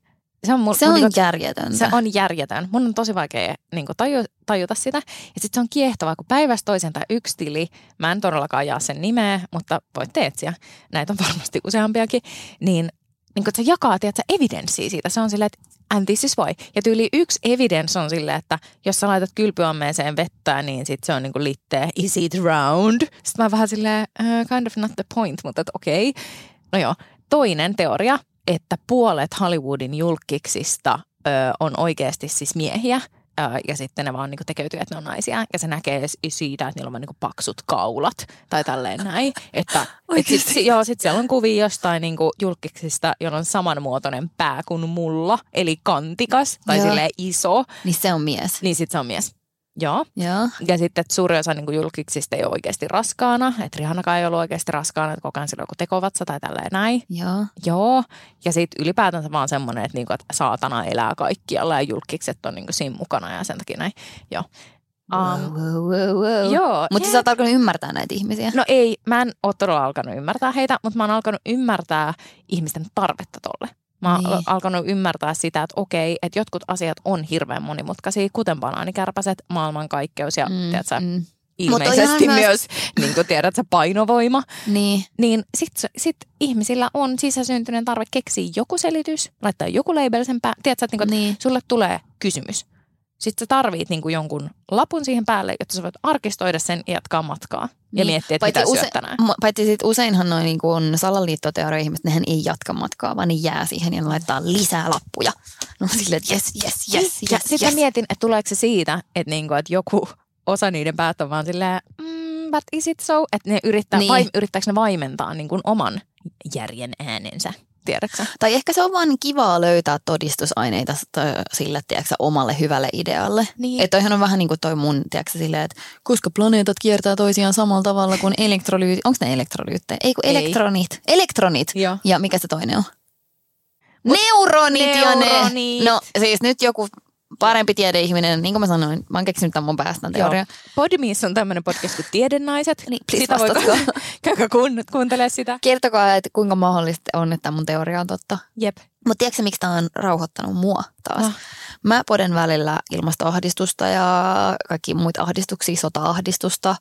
Se on, mul, Se on niinku- järjetöntä. se on järjetön. Mun on tosi vaikea niin taju, tajuta sitä. Ja sitten se on kiehtovaa, kun päivästä toisen tai yksi tili, mä en todellakaan jaa sen nimeä, mutta voitte etsiä, näitä on varmasti useampiakin, niin, niin kun se jakaa, tiedätkö, evidenssiä siitä. Se on silleen, että and this is why. Ja tyyli yksi evidence on silleen, että jos sä laitat kylpyammeeseen vettä, niin sit se on niinku litteä, is it round? Sitten mä vähän silleen, uh, kind of not the point, mutta okei. Okay. No joo, toinen teoria, että puolet Hollywoodin julkiksista ö, on oikeasti siis miehiä. Ö, ja sitten ne vaan niinku tekeytyy, että ne on naisia. Ja se näkee siitä, että niillä on vaan niinku paksut kaulat tai tälleen näin. Että et sit, joo, sit siellä on kuvia jostain niinku julkiksista, jolla on samanmuotoinen pää kuin mulla. Eli kantikas tai Joo. silleen iso. Niin se on mies. Niin sit se on mies. Joo. Joo. Ja sitten, että suuri osa niin julkiksista ei ole oikeasti raskaana. Että Rihannakaan ei ollut oikeasti raskaana, että koko ajan sillä on joku tekovatsa tai tälleen näin. Joo. Joo, ja sitten ylipäätänsä vaan semmoinen, että, niinku, että saatana elää kaikkialla ja julkikset on niinku siinä mukana ja sen takia näin. Joo. Um, wow, wow, wow, wow. Joo. Mutta sä oot alkanut ymmärtää näitä ihmisiä. No ei, mä en ole todella alkanut ymmärtää heitä, mutta mä oon alkanut ymmärtää ihmisten tarvetta tolle. Mä oon Niin. niin. alkanut ymmärtää sitä, että okei, että jotkut asiat on hirveän monimutkaisia, kuten banaanikärpäset, maailmankaikkeus ja mm, tiedätkö, mm. ilmeisesti Mut myös, myös- niin kuin tiedät, sä painovoima. Niin. Niin sit, sit ihmisillä on sisäsyntyinen tarve keksiä joku selitys, laittaa joku label sen päälle. Tiedätkö, että, että Niin. sulle tulee kysymys. Sitten sä tarvit niinku jonkun lapun siihen päälle, jotta sä voit arkistoida sen ja jatkaa matkaa. Ja Niin. miettiä, että Paitsi mitä use- tänään. Paitsi sit useinhan noin niin kuin salaliittoteoria-ihmiset, nehän ei jatka matkaa, vaan ne jää siihen ja ne laittaa lisää lappuja. No silleen, että yes, yes, yes, ja yes, sitten yes. mietin, että tuleeko se siitä, että, niinku, että joku osa niiden päät on vaan silleen, mm, but is it so? Että ne yrittää, Niin. niin. vai, yrittääkö ne vaimentaa niin kuin oman järjen äänensä, tiedätkö? Tai ehkä se on vaan kivaa löytää todistusaineita sille, tiedätkö, omalle hyvälle idealle. Niin. Että toihan on vähän niin kuin toi mun, tiedätkö, silleen, että koska planeetat kiertää toisiaan samalla tavalla kuin elektrolyytit. Onko ne elektrolyyttejä? Ei kun Ei. elektronit. Elektronit. Joo. Ja mikä se toinen on? Neuronit, ja ne. neuronit. No siis nyt joku parempi tiedeihminen, niin kuin mä sanoin, mä oon keksinyt tämän mun päästä teoria. Podmiissa on tämmöinen podcast kuin Tiedennaiset. Niin, please sitä voi käykää kuun, kuuntele sitä. Kertokaa, että kuinka mahdollista on, että mun teoria on totta. Jep. Mutta tiedätkö miksi tämä on rauhoittanut mua taas? Ah. Mä poden välillä ilmastoahdistusta ja kaikki muita ahdistuksia, sota-ahdistusta,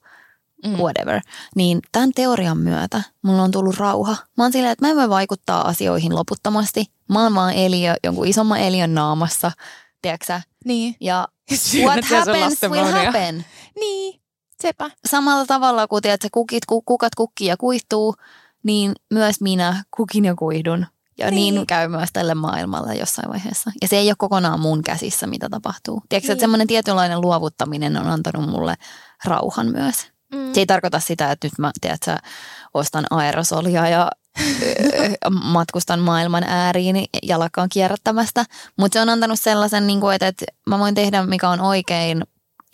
mm. whatever. Niin tämän teorian myötä mulla on tullut rauha. Mä oon silleen, että mä en voi vaikuttaa asioihin loputtomasti. Mä oon vaan eliö, jonkun isomman eliön naamassa, tiedätkö? Niin. Ja what happens will happen. Niin, sepä. Samalla tavalla kuin tiedät, kukit, ku- kukat kukkii ja kuihtuu, niin myös minä kukin ja kuihdun. Ja niin. Niin. käy myös tälle maailmalle jossain vaiheessa. Ja se ei ole kokonaan mun käsissä, mitä tapahtuu. Tiedätkö, niin. Että semmoinen tietynlainen luovuttaminen on antanut mulle rauhan myös. Mm. Se ei tarkoita sitä, että nyt mä, tiedätkö, ostan aerosolia ja matkustan maailman ääriin jalakkaan kierrättämästä. Mutta se on antanut sellaisen, niin kuin, että, että mä voin tehdä mikä on oikein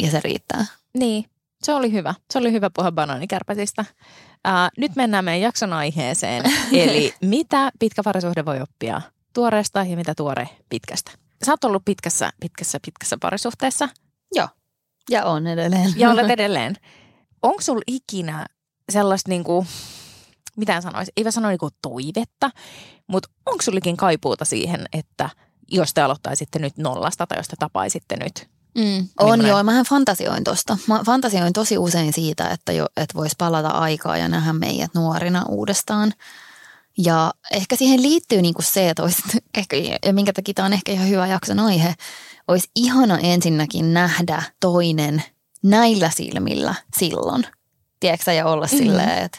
ja se riittää. Niin, se oli hyvä. Se oli hyvä puhua banaanikärpäsistä. Ää, nyt mennään meidän jakson aiheeseen. Eli mitä pitkä parisuhde voi oppia tuoreesta ja mitä tuore pitkästä. Sä oot ollut pitkässä, pitkässä, pitkässä parisuhteessa Joo. Ja on edelleen. ja olet edelleen. Onko sulla ikinä sellaista niinku, mitä en sanoisi, ei mä sano niinku toivetta, mutta onko sullikin kaipuuta siihen, että jos te aloittaisitte nyt nollasta tai jos te tapaisitte nyt? Mm, on Millainen? joo, mähän fantasioin tosta. Mä fantasioin tosi usein siitä, että, jo, että vois palata aikaa ja nähdä meidät nuorina uudestaan. Ja ehkä siihen liittyy niinku se, että olisi, ehkä, ja minkä takia tämä on ehkä ihan hyvä jakson aihe, olisi ihana ensinnäkin nähdä toinen näillä silmillä silloin. Tiedätkö ja olla mm. silleen, että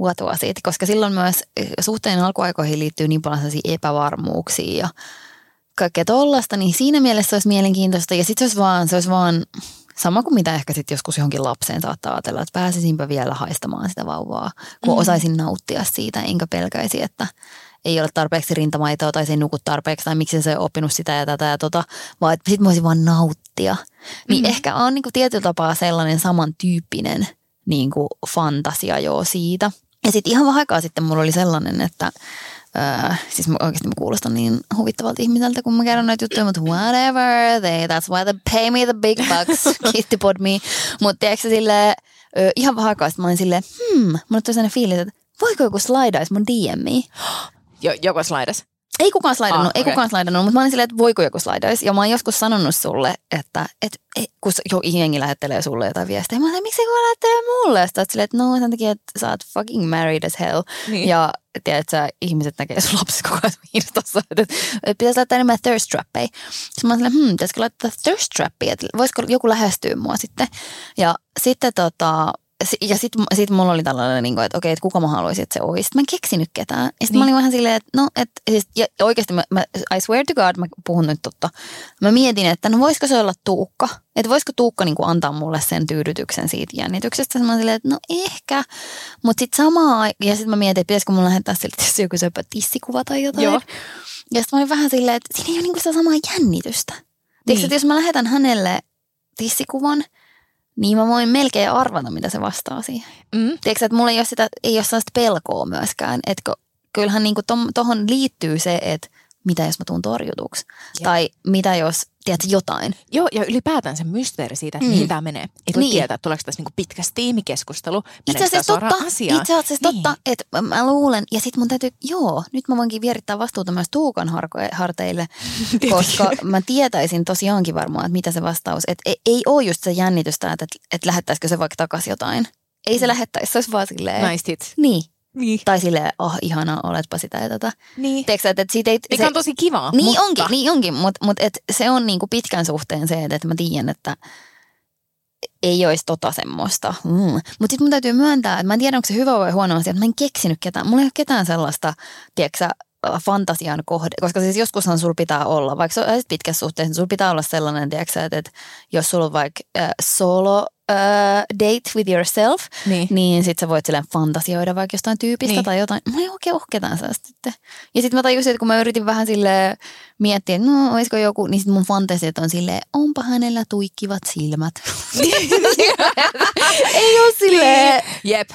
was it? Koska silloin myös eh, suhteen alkuaikoihin liittyy niin paljon sellaisia epävarmuuksia ja kaikkea tollasta, niin siinä mielessä se olisi mielenkiintoista. Ja sitten se olisi vaan, se olisi vaan sama kuin mitä ehkä sitten joskus johonkin lapseen saattaa ajatella, että pääsisinpä vielä haistamaan sitä vauvaa, kun Mm. osaisin nauttia siitä, enkä pelkäisi, että ei ole tarpeeksi rintamaitoa tai se ei nuku tarpeeksi tai miksi se ole oppinut sitä ja tätä ja tota, vaan että sitten mä voisin vaan nauttia. Niin Mm. ehkä on niin kuin tietyllä tapaa sellainen samantyyppinen niin kuin fantasia jo siitä. Ja sitten ihan vähän aikaa sitten mulla oli sellainen, että Öö, siis mä, oikeasti mä kuulostan niin huvittavalta ihmiseltä, kun mä kerron näitä juttuja, mutta whatever, they, that's why they pay me the big bucks, kittipod me. Mutta tiedätkö sille ö, ihan vähän aikaa sitten mä olin silleen, hmm, mulle tuli sellainen fiilis, että voiko joku slaidaisi mun DMiin? Jo, joko slaidas? Ei kukaan slaidannut, Ah, ei okei. kukaan slaidannut, mutta mä olin silleen, että voiko joku slaidaisi. Ja mä oon joskus sanonut sulle, että et, et, kun jo jengi lähettelee sulle jotain viestejä, mä olin, miksi kun lähettelee mulle? Sitten oot silleen, että no sen takia, että sä oot fucking married as hell. Niin. Ja tiedät sä, ihmiset näkee sun lapsi koko ajan Instassa, että, että pitäisi laittaa enemmän thirst trappia. Sitten mä olin silleen, hmm, pitäisikö laittaa thirst trappia, että voisiko joku lähestyä mua sitten. Ja sitten tota, ja sitten sit mulla oli tällainen, niin kuin, että okei, että kuka mä haluaisin, että se olisi. Sitten mä en keksinyt ketään. Ja sitten Niin. mä olin vähän silleen, että no, että siis, ja oikeasti mä, mä, I swear to God, mä puhun nyt totta. Mä mietin, että no voisiko se olla Tuukka? Että voisiko Tuukka niin kuin antaa mulle sen tyydytyksen siitä jännityksestä. Sitten mä olin silleen, että no ehkä. Mutta sitten samaa, ja sitten mä mietin, että pitäisikö mulla lähettää sille joku söpö tissikuva tai jotain. Joo. Ja sitten mä olin vähän silleen, että siinä ei ole niinku sitä samaa jännitystä. Tiedätkö, Niin. että jos mä lähetän hänelle tissikuvan, niin mä voin melkein arvata, mitä se vastaa siihen. Mm. Tiedätkö, että mulla ei ole, sitä, ei ole sellaista pelkoa myöskään. Että kyllähän niinku tuohon liittyy se, että mitä jos mä tuun torjutuksi. Jep. Tai mitä jos, tiedätkö, jotain. Joo, ja ylipäätään se mysteeri siitä, että mm. Mm. mihin tämä menee. Ei voi Niin. tietää, että tuleeko tässä niinku pitkä stiimikeskustelu, Itse asiassa totta, asiaan. itse asiassa Niin. totta, että mä- luulen, ja sitten mun täytyy, joo, nyt mä voinkin vierittää vastuuta myös Tuukan harko- harteille, koska mä tietäisin tosiaankin varmaan, että mitä se vastaus, että ei, ei ole just se jännitystä, että, että lähettäisikö se vaikka takaisin jotain. Ei se lähettäisi, se olisi vaan silleen, Nice hits. niin, Niin. tai silleen, oh ihanaa, oletpa sitä ja tätä. niin. Sä, että et siitä ei, Mikä on tosi kivaa, niin mutta... onkin, niin onkin, mutta mut et se on niinku pitkän suhteen se, että et mä tiedän, että ei olisi tota semmoista. Mm. Mutta sitten mun täytyy myöntää, että mä en tiedä, onko se hyvä vai huono asia, että mä en keksinyt ketään. Mulla ei ole ketään sellaista, tiedätkö sä, fantasian kohde, koska siis joskushan sulla pitää olla, vaikka sä olisit pitkässä suhteessa, niin sulla pitää olla sellainen, tiedätkö että, että jos sulla on vaikka äh, solo äh, date with yourself, Niin. niin sit sä voit silleen fantasioida vaikka jostain tyypistä Niin. niin. tai jotain. Mä ei oikein ketään sellaista sitten. Ja sitten mä tajusin, että kun mä yritin vähän sille miettiä, että no olisiko joku, niin sit mun fantasiat on silleen, onpa hänellä tuikkivat silmät. ei ole silleen. Jep.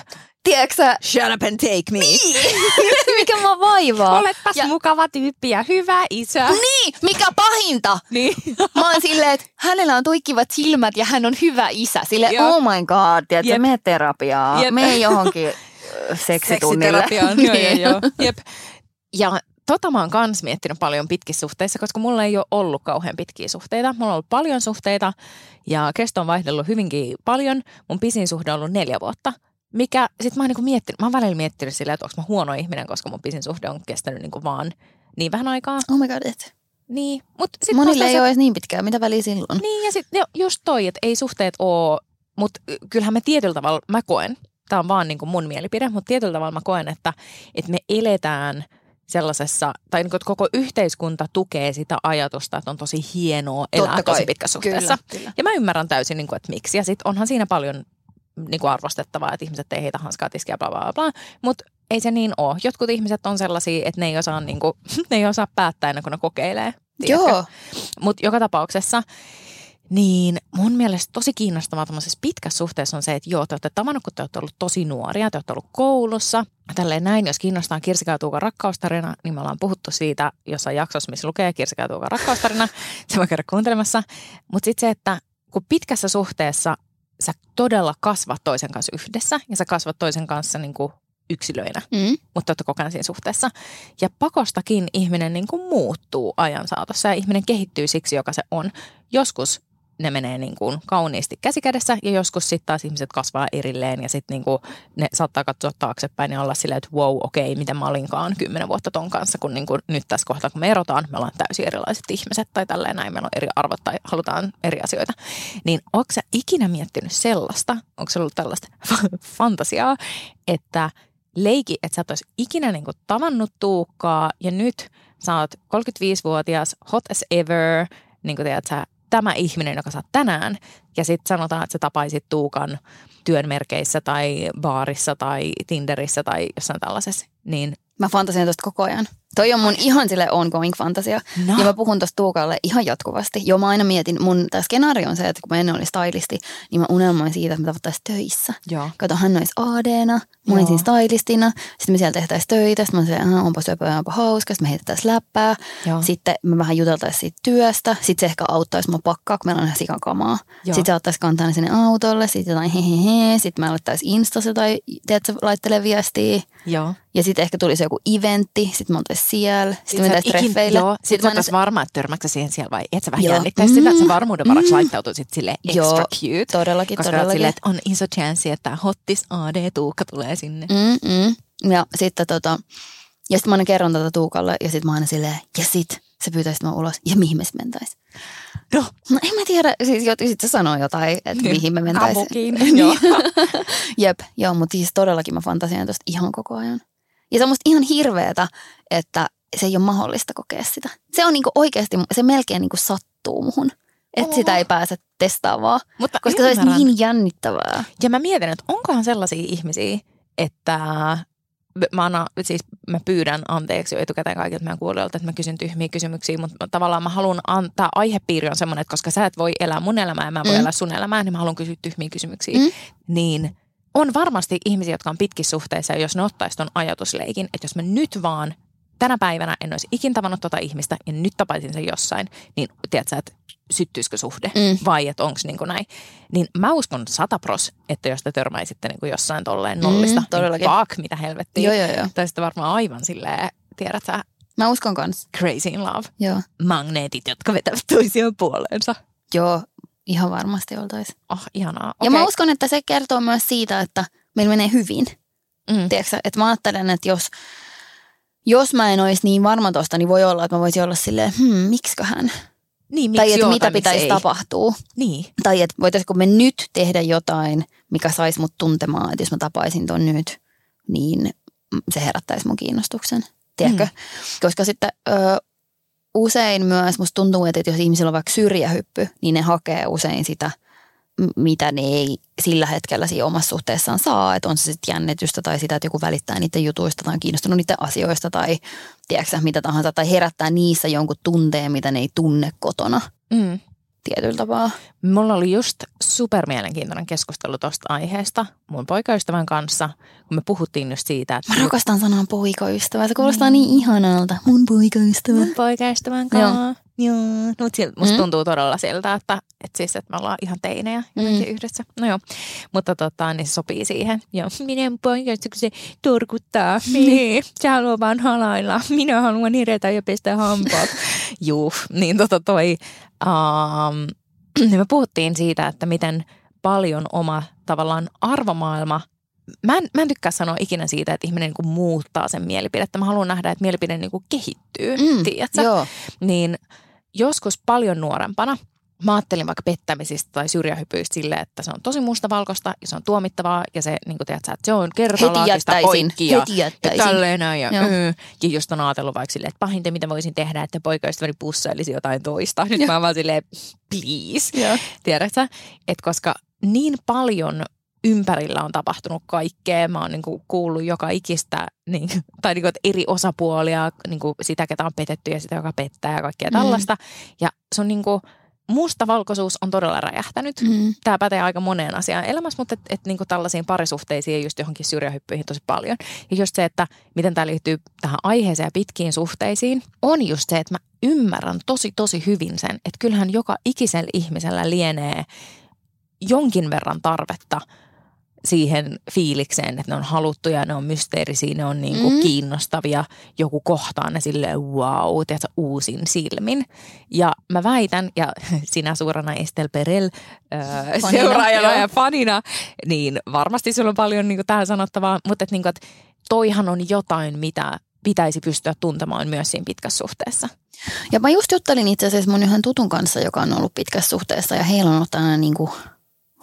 Tiedätkö Shut up and take me. mikä mua vaivaa. Oletpas Ja- mukava tyyppi ja hyvä isä. Niin, mikä pahinta. Niin. Mä oon silleen, että hänellä on tuikkivat silmät ja hän on hyvä isä. Sille oh my god, tiedätkö, Jep. mene terapiaan, Jep. mene johonkin ö, seksitunnille. Seksiterapiaan. joo, joo, Niin. joo. Jep. Ja tota mä oon kans miettinyt paljon pitkissä suhteissa, koska mulla ei ole ollut kauhean pitkiä suhteita. Mulla on ollut paljon suhteita ja kesto on vaihdellut hyvinkin paljon. Mun pisin suhde on ollut neljä vuotta. Mikä, sit mä oon niinku miettinyt, mä oon välillä miettinyt silleen, että onko mä huono ihminen, koska mun pisin suhde on kestänyt niinku vaan niin vähän aikaa. Oh my god, et. Niin, mut sit Monille ei se- ole edes niin pitkään, mitä väliä silloin? niin ja sitten just toi, että ei suhteet oo, mutta kyllähän me tietyllä tavalla, mä koen, tämä on vaan niin kuin mun mielipide, mutta tietyllä tavalla mä koen, että, että me eletään sellaisessa, tai niin kuin, että koko yhteiskunta tukee sitä ajatusta, että on tosi hienoa elää Totta tosi kai. pitkässä suhteessa. Kyllä, kyllä. Ja mä ymmärrän täysin, niin kuin, että miksi. Ja sitten onhan siinä paljon niin kuin arvostettavaa, että ihmiset ei heitä hanskaa tiskiä, bla bla bla. Mutta ei se niin ole. Jotkut ihmiset on sellaisia, että ne ei osaa, niin kuin, ne ei osaa päättää ennen kuin ne kokeilee. tiedätkö? Joo, Mutta joka tapauksessa, niin mun mielestä tosi kiinnostavaa tämmöisessä pitkässä suhteessa on se, että joo, te olette tavannut, kun te olette ollut tosi nuoria, te olette ollut koulussa. Tälleen näin, jos kiinnostaa Kirsikka ja Tuukan rakkaustarina, niin me ollaan puhuttu siitä jossain jaksossa, missä lukee Kirsikka ja Tuukan rakkaustarina. Se voi käydä kuuntelemassa. Mutta sitten se, että kun pitkässä suhteessa sä todella kasvat toisen kanssa yhdessä ja sä kasvat toisen kanssa niin kuin yksilöinä, mm. mutta olette koko ajan siinä suhteessa. Ja pakostakin ihminen niin kuin muuttuu ajan saatossa ja ihminen kehittyy siksi, joka se on. Joskus ne menee niin kuin kauniisti käsikädessä ja joskus sitten taas ihmiset kasvaa erilleen ja sitten niin kuin ne saattaa katsoa taaksepäin ja olla silleen, että wow, okei, okay, miten mä olinkaan kymmenen vuotta ton kanssa, kun niin kuin nyt tässä kohtaa, kun me erotaan, me ollaan täysin erilaiset ihmiset tai tälleen näin, meillä on eri arvot tai halutaan eri asioita. Niin onko sä ikinä miettinyt sellaista, onko se ollut tällaista fantasiaa, että leiki, että sä et olisi ikinä niin kuin tavannut Tuukkaa ja nyt sä oot 35-vuotias, hot as ever, niin kuin tiedät, sä, tämä ihminen, joka sä oot tänään. Ja sitten sanotaan, että sä tapaisit Tuukan työn merkeissä tai baarissa tai Tinderissä tai jossain tällaisessa. Niin Mä fantasian tosta koko ajan. Toi on mun ihan sille ongoing fantasia. No. Ja mä puhun tosta Tuukalle ihan jatkuvasti. Jo mä aina mietin, mun tää skenaario on se, että kun mä ennen olin stylisti, niin mä unelmoin siitä, että me tavattaisiin töissä. joo. Kato, hän olisi AD-na, mä Joo. olisin stylistina, sitten me siellä tehtäisiin töitä, sitten mä olisin, että onpa söpöä, onpa hauska, sitten me heitettäisiin läppää, Joo. sitten me vähän juteltaisiin siitä työstä, sitten se ehkä auttaisi mua pakkaa, kun meillä on ihan sikakamaa. Joo. Sitten se ottaisi kantaa ne sinne autolle, sitten jotain hehehe, sitten mä alettaisiin Instassa tai tiedätkö, laittele viestiä. Joo. Ja sitten ehkä tulisi joku eventti, sitten me oltaisiin siellä, sitten sä treffeille. Joo, sit Sitten mä oot varma, että törmäksä siihen siellä vai et sä vähän jännittäisi sitä, että sä Mm. varmuuden varaksi Mm. laittautuisit silleen extra Joo, cute. todellakin, koska todellakin. että on iso chanssi, että hottis AD Tuukka tulee sinne. Mm, mm. Ja sitten tota, ja sit mä aina kerron tätä Tuukalle ja sitten mä aina silleen, ja sit se pyytäisi mä ulos, ja mihin me mentäis? No. No en mä tiedä, siis jot- sit se sanoo jotain, että Niin. mihin me mentäis. Amukiin, Niin. joo. Jep, joo, mutta siis todellakin mä fantasian tosta ihan koko ajan. Ja se on musta ihan hirveetä, että se ei ole mahdollista kokea sitä. Se on niinku oikeasti, se melkein niinku sattuu muhun. Että Oho. sitä ei pääse testaamaan, Mutta koska se olisi ymmärrän. niin jännittävää. Ja mä mietin, että onkohan sellaisia ihmisiä, että mä, anna, siis mä pyydän anteeksi jo etukäteen kaikilta meidän kuulijoilta, että mä kysyn tyhmiä kysymyksiä, mutta tavallaan mä haluan antaa, aihepiiri on semmoinen, että koska sä et voi elää mun elämää ja mä en voi Mm. elää sun elämää, niin mä haluan kysyä tyhmiä kysymyksiä. Mm. Niin on varmasti ihmisiä, jotka on pitkissä suhteissa ja jos ne ottaisi ton ajatusleikin, että jos mä nyt vaan tänä päivänä en olisi ikin tavannut tota ihmistä ja nyt tapaisin sen jossain, niin tiedät sä, että syttyisikö suhde Mm. vai että onko niin näin. Niin mä uskon satapros, että jos te törmäisitte niin jossain tolleen nollista, Mm, todellakin. niin fuck, mitä helvettiä. Joo, joo, joo. Tai sitten varmaan aivan silleen, tiedät sä, Mä uskon kans. crazy in love. Joo. Magneetit, jotka vetävät toisiaan puoleensa. Joo, ihan varmasti oltaisiin. Oh, ihanaa. Ja Okei. mä uskon, että se kertoo myös siitä, että meillä menee hyvin. Mm. Tiedätkö, että mä ajattelen, että jos, jos mä en olisi niin varma tosta, niin voi olla, että mä voisin olla silleen, hmm, miksiköhän? Niin, miksi tai että joo, mitä tai pitäisi ei. tapahtua. Niin. Tai että voitaisiko me nyt tehdä jotain, mikä saisi mut tuntemaan, että jos mä tapaisin ton nyt, niin se herättäisi mun kiinnostuksen. Tiedätkö? Mm. Koska sitten ö, usein myös musta tuntuu, että jos ihmisillä on vaikka syrjähyppy, niin ne hakee usein sitä, mitä ne ei sillä hetkellä siinä omassa suhteessaan saa. Että on se sitten jännitystä tai sitä, että joku välittää niiden jutuista tai on kiinnostunut niiden asioista tai tiedätkö, mitä tahansa. Tai herättää niissä jonkun tunteen, mitä ne ei tunne kotona Mm. tietyllä tapaa. Mulla oli just supermielenkiintoinen keskustelu tuosta aiheesta mun poikaystävän kanssa, kun me puhuttiin just siitä, että... Mä rakastan sanaa poikaystävä, se kuulostaa mm. niin ihanalta. Mun poikaystävä. Mun poikaystävän kanssa. Joo. No, musta mm. tuntuu todella siltä, että, että, siis, että me ollaan ihan teinejä mm. yhdessä. No joo, mutta tota, niin se sopii siihen. Joo, minä poikaystävä, kun se turkuttaa. Niin, se haluaa vaan halailla. Minä haluan iretä ja pestä hampaat. Juu, niin tota toi... Um, niin me puhuttiin siitä, että miten paljon oma tavallaan arvomaailma Mä en, mä en tykkää sanoa ikinä siitä, että ihminen niin muuttaa sen mielipidettä. Mä haluan nähdä, että mielipide niin kehittyy, mm, tiedätkö? Joo. Niin joskus paljon nuorempana mä ajattelin vaikka pettämisistä tai syrjähypyistä silleen, että se on tosi mustavalkoista ja se on tuomittavaa ja se, niin kuin tiedät, että se on kertalaakista poikki ja, Heti ja tälleen näin. Ja, mm, ja just on ajatellut vaikka silleen, että pahinta mitä voisin tehdä, että poikaystäväni pussailisi jotain toista. Nyt ja. mä vaan silleen, please. Tiedätkö? Että koska niin paljon ympärillä on tapahtunut kaikkea. Mä oon niin kuin kuullut joka ikistä, niin, tai niin kuin, eri osapuolia, niin kuin sitä, ketä on petetty ja sitä, joka pettää ja kaikkea mm. tällaista. Ja se on niin kuin, mustavalkoisuus on todella räjähtänyt. Mm. Tämä pätee aika moneen asiaan elämässä, mutta et, et, niin tällaisiin parisuhteisiin ja just johonkin syrjähyppyihin tosi paljon. Ja just se, että miten tämä liittyy tähän aiheeseen ja pitkiin suhteisiin, on just se, että mä ymmärrän tosi tosi hyvin sen, että kyllähän joka ikisellä ihmisellä lienee jonkin verran tarvetta – siihen fiilikseen, että ne on haluttuja, ne on mysteerisiä, ne on niinku mm. kiinnostavia. Joku kohtaa ne silleen wow, tiedätkö, uusin silmin. Ja mä väitän, ja sinä suurana Estel Perel seuraajana ja fanina, niin varmasti sulla on paljon niinku tähän sanottavaa, mutta että niinku, et toihan on jotain, mitä pitäisi pystyä tuntemaan myös siinä pitkässä suhteessa. Ja mä just juttelin itse asiassa mun yhden tutun kanssa, joka on ollut pitkässä suhteessa ja heillä on ollut tällainen niin kuin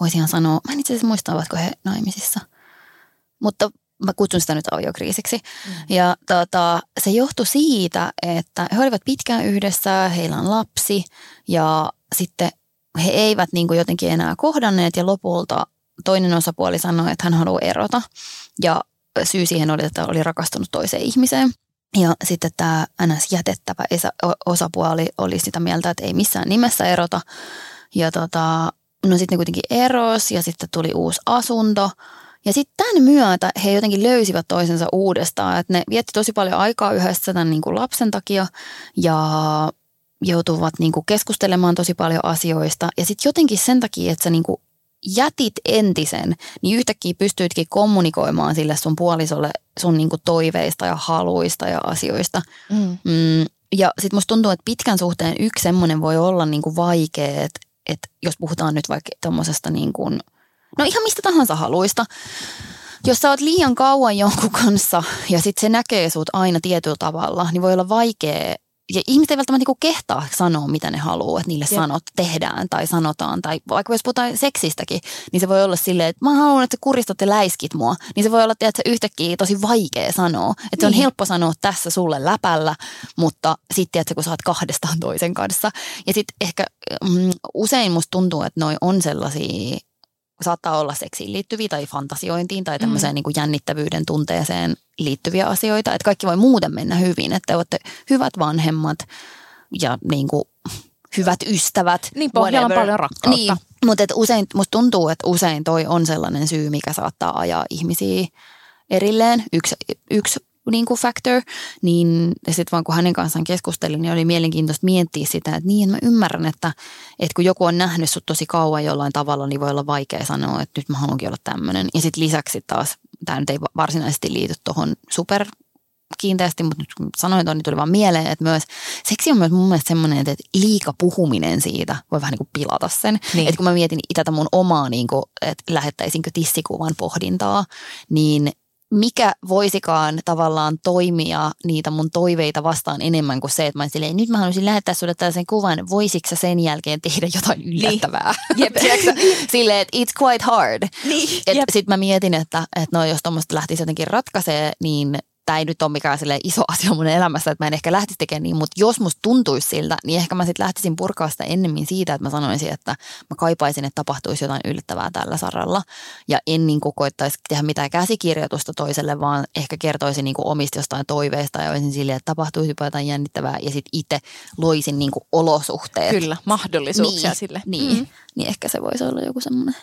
voisin sanoa, mä en itse asiassa muista, ovatko he naimisissa. Mutta mä kutsun sitä nyt aviokriisiksi. Mm. Ja tota, se johtui siitä, että he olivat pitkään yhdessä, heillä on lapsi ja sitten he eivät niin kuin jotenkin enää kohdanneet ja lopulta toinen osapuoli sanoi, että hän haluaa erota. Ja syy siihen oli, että oli rakastunut toiseen ihmiseen. Ja sitten tämä ns. jätettävä osapuoli oli sitä mieltä, että ei missään nimessä erota. Ja tota, no sitten ne kuitenkin eros ja sitten tuli uusi asunto. Ja sitten tämän myötä he jotenkin löysivät toisensa uudestaan, että ne vietti tosi paljon aikaa yhdessä tämän niin kuin lapsen takia ja joutuvat niin kuin keskustelemaan tosi paljon asioista. Ja sitten jotenkin sen takia, että sä niin kuin jätit entisen, niin yhtäkkiä pystyitkin kommunikoimaan sille sun puolisolle sun niin kuin toiveista ja haluista ja asioista. Mm. Mm, ja sitten musta tuntuu, että pitkän suhteen yksi semmoinen voi olla niin kuin vaikea, että että jos puhutaan nyt vaikka tuommoisesta niin kuin, no ihan mistä tahansa haluista, jos sä oot liian kauan jonkun kanssa ja sitten se näkee sut aina tietyllä tavalla, niin voi olla vaikea ja ihmiset ei välttämättä niinku kehtaa sanoa, mitä ne haluaa, että niille Jep. sanot, tehdään tai sanotaan. Tai vaikka jos puhutaan seksistäkin, niin se voi olla silleen, että mä haluan, että sä kuristat ja läiskit mua. Niin se voi olla että yhtäkkiä tosi vaikea sanoa. Että niin. se on niin. helppo sanoa tässä sulle läpällä, mutta sitten että kun sä oot kahdestaan toisen kanssa. Ja sitten ehkä mm, usein musta tuntuu, että noi on sellaisia saattaa olla seksiin liittyviä tai fantasiointiin tai tämmöiseen mm. niin kuin jännittävyyden tunteeseen liittyviä asioita. Että kaikki voi muuten mennä hyvin, että olette hyvät vanhemmat ja niin kuin hyvät ystävät. Niin pohjalla on paljon rakkautta. Niin, mutta et usein, musta tuntuu, että usein toi on sellainen syy, mikä saattaa ajaa ihmisiä erilleen. Yksi, yksi niin kuin factor, niin sitten vaan kun hänen kanssaan keskustelin, niin oli mielenkiintoista miettiä sitä, että niin mä ymmärrän, että, että kun joku on nähnyt sut tosi kauan jollain tavalla, niin voi olla vaikea sanoa, että nyt mä haluankin olla tämmöinen. Ja sitten lisäksi taas, tämä nyt ei varsinaisesti liity tuohon super kiinteästi, mutta nyt kun sanoin tuon, niin tuli vaan mieleen, että myös seksi on myös mun mielestä semmoinen, että liika puhuminen siitä voi vähän niin kuin pilata sen. Niin. Että kun mä mietin tätä mun omaa, niin kuin, että lähettäisinkö tissikuvan pohdintaa, niin mikä voisikaan tavallaan toimia niitä mun toiveita vastaan enemmän kuin se, että mä silleen, nyt mä haluaisin lähettää sulle tällaisen kuvan, voisitko sä sen jälkeen tehdä jotain niin. yllättävää? Niin. Jep. silleen, että it's quite hard. Niin. Sitten mä mietin, että, että no, jos tuommoista lähtisi jotenkin ratkaisee, niin tämä ei nyt ole mikään iso asia mun elämässä, että mä en ehkä lähtisi tekemään niin, mutta jos musta tuntuisi siltä, niin ehkä mä sitten lähtisin purkaa sitä ennemmin siitä, että mä sanoisin, että mä kaipaisin, että tapahtuisi jotain yllättävää tällä saralla. Ja en niin kuin koittaisi tehdä mitään käsikirjoitusta toiselle, vaan ehkä kertoisin niin kuin omista jostain toiveista ja olisin silleen, että tapahtuisi jotain jännittävää ja sitten itse loisin niin kuin olosuhteet. Kyllä, mahdollisuuksia niin, sille. Niin, mm. niin ehkä se voisi olla joku semmoinen.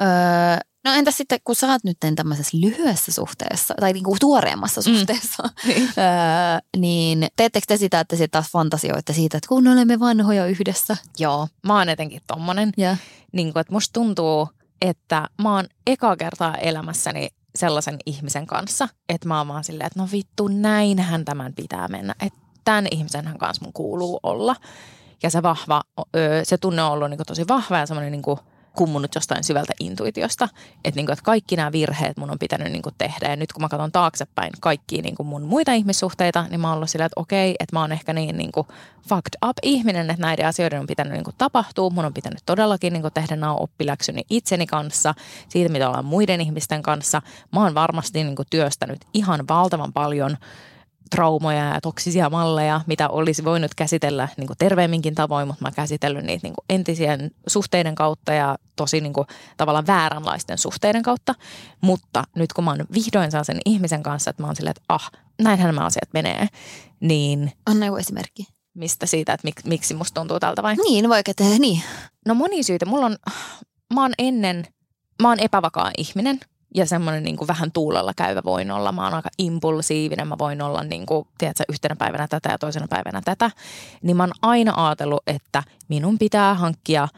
Öö, No entäs sitten, kun sä oot nyt tämmöisessä lyhyessä suhteessa, tai niinku tuoreemmassa mm. suhteessa, niin. öö, niin teettekö te sitä, että sitten taas fantasioitte siitä, että kun olemme vanhoja yhdessä? Joo, mä oon etenkin tommonen. Yeah. Niin kuin, että musta tuntuu, että mä oon eka kertaa elämässäni sellaisen ihmisen kanssa, että mä oon vaan silleen, että no vittu, näinhän tämän pitää mennä. Että tämän ihmisen kanssa mun kuuluu olla. Ja se vahva, se tunne on ollut niin tosi vahva ja semmoinen niin kummunut jostain syvältä intuitiosta, että, niin kuin, että kaikki nämä virheet mun on pitänyt niin kuin, tehdä. Ja nyt kun mä katson taaksepäin kaikkia niin kuin mun muita ihmissuhteita, niin mä oon ollut sillä, että okei, että mä oon ehkä niin, niin kuin, fucked up ihminen, että näiden asioiden on pitänyt niin kuin, tapahtua. Mun on pitänyt todellakin niin kuin, tehdä nämä oppiläksyni itseni kanssa, siitä mitä ollaan muiden ihmisten kanssa. Mä oon varmasti niin kuin, työstänyt ihan valtavan paljon – traumoja ja toksisia malleja, mitä olisi voinut käsitellä niin kuin terveemminkin tavoin, mutta mä oon käsitellyt niitä niin kuin entisien suhteiden kautta ja tosi niin kuin, tavallaan vääränlaisten suhteiden kautta. Mutta nyt kun mä oon vihdoin saa sen ihmisen kanssa, että mä oon silleen, että ah, näinhän nämä asiat menee, niin... Anna joku esimerkki. Mistä siitä, että mik, miksi musta tuntuu tältä vai? Niin, vaikka tehdä niin. No moni syitä. Mulla on, mä oon ennen, mä oon epävakaa ihminen – ja semmoinen niin vähän tuulella käyvä voin olla. Mä oon aika impulsiivinen, mä voin olla niin kuin, tiedätkö, yhtenä päivänä tätä ja toisena päivänä tätä. Niin mä oon aina ajatellut, että minun pitää hankkia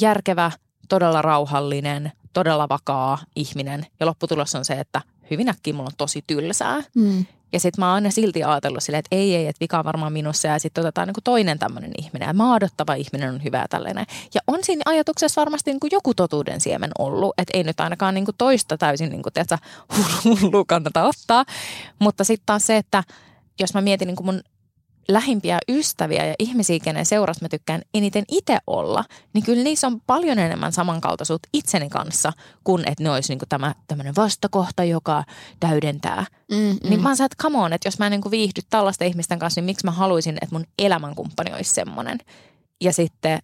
järkevä, todella rauhallinen, todella vakaa ihminen. Ja lopputulos on se, että hyvin äkkiä mulla on tosi tylsää. Mm. Ja sitten mä oon aina silti ajatellut silleen, että ei, ei, että vika on varmaan minussa ja sitten otetaan niin kuin toinen tämmöinen ihminen. Ja maadottava ihminen on hyvä tällainen. Ja on siinä ajatuksessa varmasti niin kuin joku totuuden siemen ollut, että ei nyt ainakaan niin kuin toista täysin niin kuin, tiedätkö, hullu kannata ottaa. Mutta sitten taas se, että jos mä mietin niin kuin mun lähimpiä ystäviä ja ihmisiä, kenen seurassa mä tykkään eniten itse olla, niin kyllä niissä on paljon enemmän samankaltaisuutta itseni kanssa, kuin että ne olisi niinku tämä tämmöinen vastakohta, joka täydentää. Mm, mm. Niin mä oon että come on, että jos mä en niinku viihdy tällaisten ihmisten kanssa, niin miksi mä haluaisin, että mun elämänkumppani olisi semmoinen. Ja sitten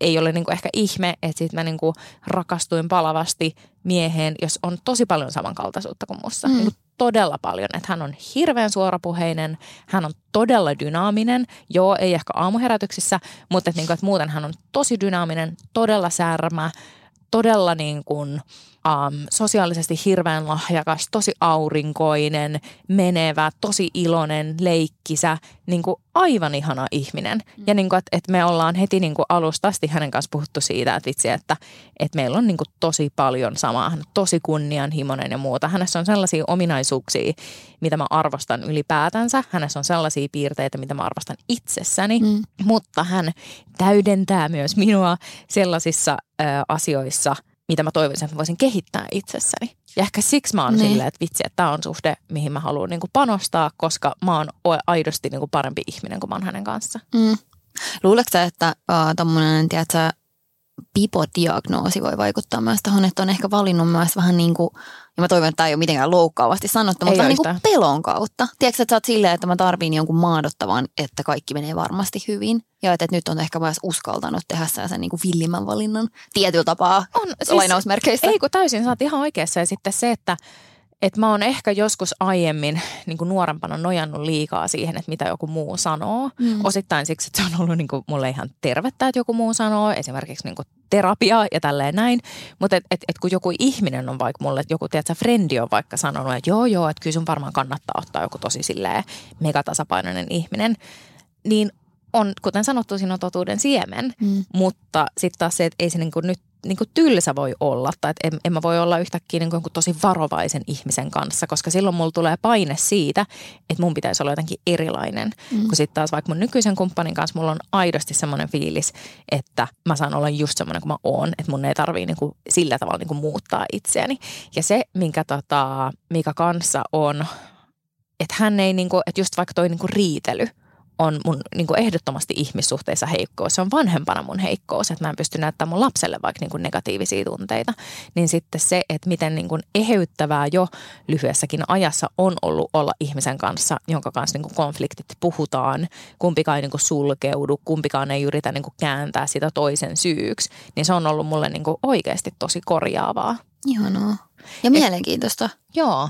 ei ole niinku ehkä ihme, että sitten mä niinku rakastuin palavasti mieheen, jos on tosi paljon samankaltaisuutta kuin mussa. Mm. Niinku todella paljon, että hän on hirveän suorapuheinen, hän on todella dynaaminen, joo ei ehkä aamuherätyksissä, mutta että, niinku, että muuten hän on tosi dynaaminen, todella särmä, todella niin kuin, um, sosiaalisesti hirveän lahjakas, tosi aurinkoinen, menevä, tosi iloinen, leikkisä, niin kuin aivan ihana ihminen. Mm. Ja niin kuin, että, että me ollaan heti niin kuin alusta asti hänen kanssa puhuttu siitä, että vitsi, että, että meillä on niin kuin tosi paljon samaa. Hän on tosi kunnianhimoinen ja muuta. Hänessä on sellaisia ominaisuuksia, mitä mä arvostan ylipäätänsä. Hänessä on sellaisia piirteitä, mitä mä arvostan itsessäni, mm. mutta hän täydentää myös minua sellaisissa ö, asioissa – mitä mä toivoisin, että mä voisin kehittää itsessäni. Ja ehkä siksi mä oon niin. silleen, että vitsi, että tämä on suhde, mihin mä haluan niinku panostaa, koska mä oon aidosti niinku parempi ihminen kuin mä oon hänen kanssa. Mm. Luuletko sä, että uh, tommonen, tiedätkö, pipodiagnoosi voi vaikuttaa myös tuohon, että on ehkä valinnut myös vähän niin kuin, ja mä toivon, että tämä ei ole mitenkään loukkaavasti sanottu, mutta niin kuin pelon kautta. Tiedätkö, että sä oot silleen, että mä tarviin jonkun maadottavan, että kaikki menee varmasti hyvin. Ja että, nyt on ehkä myös uskaltanut tehdä sen niin kuin villimmän valinnan tietyllä tapaa on, siis, lainausmerkeistä. Ei kun täysin, sä oot ihan oikeassa. Ja sitten se, että että mä oon ehkä joskus aiemmin niin kuin nuorempana nojannut liikaa siihen, että mitä joku muu sanoo. Mm. Osittain siksi, että se on ollut niin kuin mulle ihan tervettä, että joku muu sanoo. Esimerkiksi niin kuin terapia ja tälleen näin. Mutta et, et, et kun joku ihminen on vaikka mulle, että joku tiedätkö, frendi on vaikka sanonut, että joo joo, että kyllä sun varmaan kannattaa ottaa joku tosi silleen megatasapainoinen ihminen. Niin on, kuten sanottu, siinä on totuuden siemen, mm. mutta sitten taas se, että ei se niin kuin nyt niin kuin tylsä voi olla tai että en, en mä voi olla yhtäkkiä niin kuin tosi varovaisen ihmisen kanssa, koska silloin mulla tulee paine siitä, että mun pitäisi olla jotenkin erilainen. Mm. Kun sitten taas vaikka mun nykyisen kumppanin kanssa mulla on aidosti semmoinen fiilis, että mä saan olla just semmoinen kuin mä oon, että mun ei tarvii niin kuin sillä tavalla niin kuin muuttaa itseäni. Ja se, minkä tota, mikä kanssa on, että hän ei niin kuin, että just vaikka toi niin kuin riitely – on mun niin kuin ehdottomasti ihmissuhteissa heikkous. Se on vanhempana mun heikkous, että mä en pysty näyttämään mun lapselle vaikka niin kuin negatiivisia tunteita. Niin sitten se, että miten niin kuin eheyttävää jo lyhyessäkin ajassa on ollut olla ihmisen kanssa, jonka kanssa niin kuin konfliktit puhutaan, kumpikaan ei niin kuin sulkeudu, kumpikaan ei yritä niin kuin kääntää sitä toisen syyksi, niin se on ollut mulle niin kuin oikeasti tosi korjaavaa. Ihanaa. Ja mielenkiintoista. Et, joo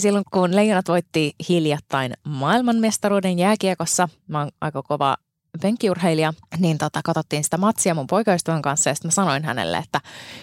silloin kun Leijonat voitti hiljattain maailmanmestaruuden jääkiekossa, mä oon aika kova penkkiurheilija, niin tota, katsottiin sitä matsia mun poikaystävän kanssa ja sitten mä sanoin hänelle, että,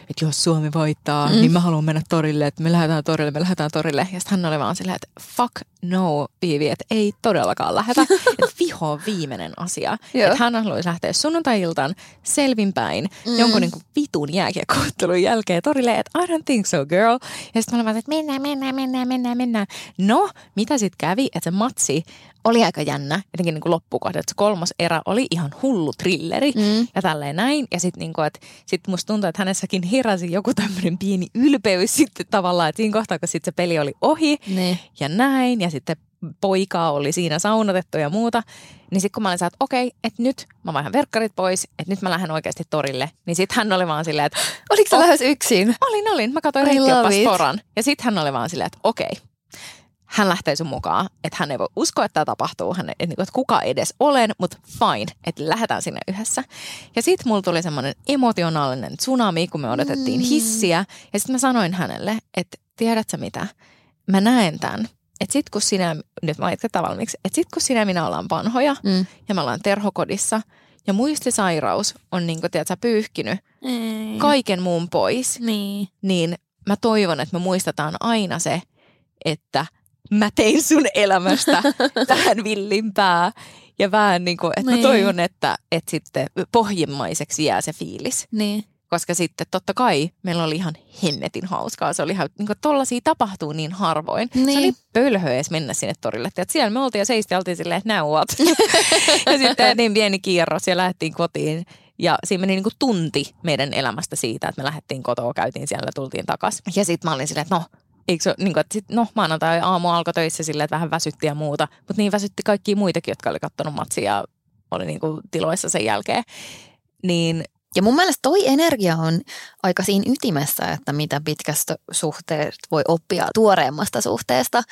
että jos Suomi voittaa, mm. niin mä haluan mennä torille, että me lähdetään torille, me lähdetään torille. Ja sitten hän oli vaan silleen, että fuck no, Viivi, että ei todellakaan lähetä. että viho on viimeinen asia. että hän haluaisi lähteä sunnuntai-iltaan selvinpäin mm. jonkun niin kuin vitun jääkiekkoottelun jälkeen torille, että I don't think so girl. Ja sitten mä olin että mennään, mennään, mennään, mennään, mennään. No, mitä sitten kävi, että se matsi oli aika jännä, jotenkin niin loppukohdat. että se kolmas erä oli ihan hullu trilleri mm. ja tälleen näin. Ja sitten niin että sit musta tuntuu, että hänessäkin heräsi joku tämmöinen pieni ylpeys sitten tavallaan, että siinä kohtaa, kun sitten se peli oli ohi ne. ja näin ja sitten poikaa oli siinä saunotettu ja muuta, niin sitten kun mä olin että okei, että nyt mä vaihan verkkarit pois, että nyt mä lähden oikeasti torille, niin sitten hän oli vaan silleen, että... Oliko sä oh, lähes yksin? Olin, olin. Mä katsoin reittioppas Ja sitten hän oli vaan silleen, että okei, hän lähtee sun mukaan, että hän ei voi uskoa, että tämä tapahtuu, hän, että, että kuka edes olen, mutta fine, että lähdetään sinne yhdessä. Ja sitten mulla tuli semmoinen emotionaalinen tsunami, kun me odotettiin mm. hissiä, ja sitten mä sanoin hänelle, että tiedätkö mitä, mä näen tämän, että sit kun sinä, nyt mä jatketaan valmiiksi, että sit kun sinä minä ollaan vanhoja mm. ja me ollaan terhokodissa ja muistisairaus on niin kuin, tiedätkö, pyyhkinyt Ei. kaiken muun pois, niin. niin mä toivon, että me muistetaan aina se, että – mä tein sun elämästä tähän villimpää. Ja vähän niin kuin, että niin. mä toivon, että, että sitten pohjimmaiseksi jää se fiilis. Niin. Koska sitten totta kai meillä oli ihan hemmetin hauskaa. Se oli ihan, niin tollaisia tapahtuu niin harvoin. Niin. Se oli pölhö edes mennä sinne torille. Että siellä me oltiin ja seisti oltiin silleen, että ja sitten niin pieni kierros ja lähdettiin kotiin. Ja siinä meni niin kuin tunti meidän elämästä siitä, että me lähdettiin kotoa, käytiin siellä ja tultiin takaisin. Ja sitten mä olin silleen, että no eikö se, niin kuin, että sit, no maanantai aamu alkoi töissä silleen, että vähän väsytti ja muuta, mutta niin väsytti kaikki muitakin, jotka oli katsonut matsia ja oli niin kuin tiloissa sen jälkeen. Niin ja mun mielestä toi energia on aika siinä ytimessä, että mitä pitkästä suhteesta voi oppia tuoreemmasta suhteesta.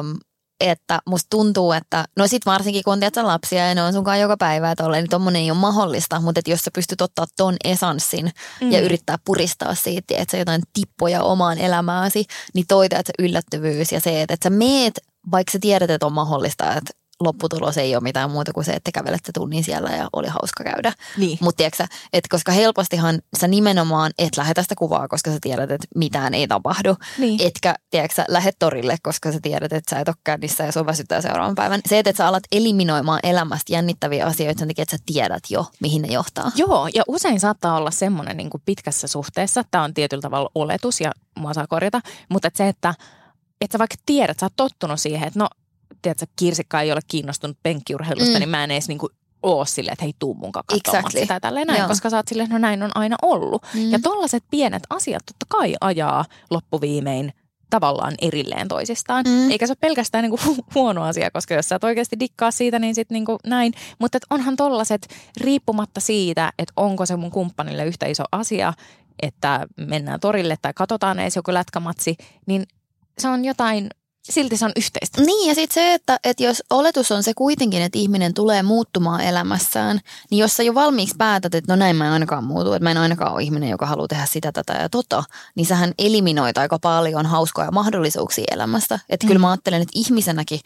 Um, että musta tuntuu, että no sit varsinkin kun on lapsia ja ne on sunkaan joka päivä, että olleen, niin tommonen ei ole mahdollista, mutta että jos sä pystyt ottaa ton esanssin mm. ja yrittää puristaa siitä, että sä jotain tippoja omaan elämääsi, niin toi että se yllättävyys ja se, että, että sä meet, vaikka sä tiedät, että on mahdollista, että lopputulos ei ole mitään muuta kuin se, että kävelette tunnin siellä ja oli hauska käydä. Niin. Mutta että koska helpostihan sä nimenomaan et lähetä sitä kuvaa, koska sä tiedät, että mitään ei tapahdu. Niin. Etkä, tiedätkö, lähet torille, koska sä tiedät, että sä et ole kännissä ja sun väsyttää seuraavan päivän. Se, että sä alat eliminoimaan elämästä jännittäviä asioita sen takia, että sä tiedät jo, mihin ne johtaa. Joo, ja usein saattaa olla semmoinen niin pitkässä suhteessa, tämä on tietyllä tavalla oletus ja mua saa korjata, mutta että se, että että sä vaikka tiedät, sä oot tottunut siihen, että no tiedätkö, Kirsikka ei ole kiinnostunut penkkiurheilusta, mm. niin mä en edes niin kuin oo silleen, että hei tuu mun katsomaan exactly. sitä tälleen näin, Joo. koska sä oot silleen, no näin on aina ollut. Mm. Ja tollaset pienet asiat totta kai ajaa loppuviimein tavallaan erilleen toisistaan. Mm. Eikä se ole pelkästään niinku huono asia, koska jos sä et oikeasti dikkaa siitä, niin sitten niinku näin. Mutta onhan tollaset riippumatta siitä, että onko se mun kumppanille yhtä iso asia, että mennään torille tai katsotaan edes joku lätkämatsi, niin se on jotain silti se on yhteistä. Niin ja sitten se, että, että jos oletus on se kuitenkin, että ihminen tulee muuttumaan elämässään, niin jos sä jo valmiiksi päätät, että no näin mä en ainakaan muutu, että mä en ainakaan ole ihminen, joka haluaa tehdä sitä, tätä ja tota, niin sähän eliminoit aika paljon hauskoja mahdollisuuksia elämästä. Että mm. kyllä mä ajattelen, että ihmisenäkin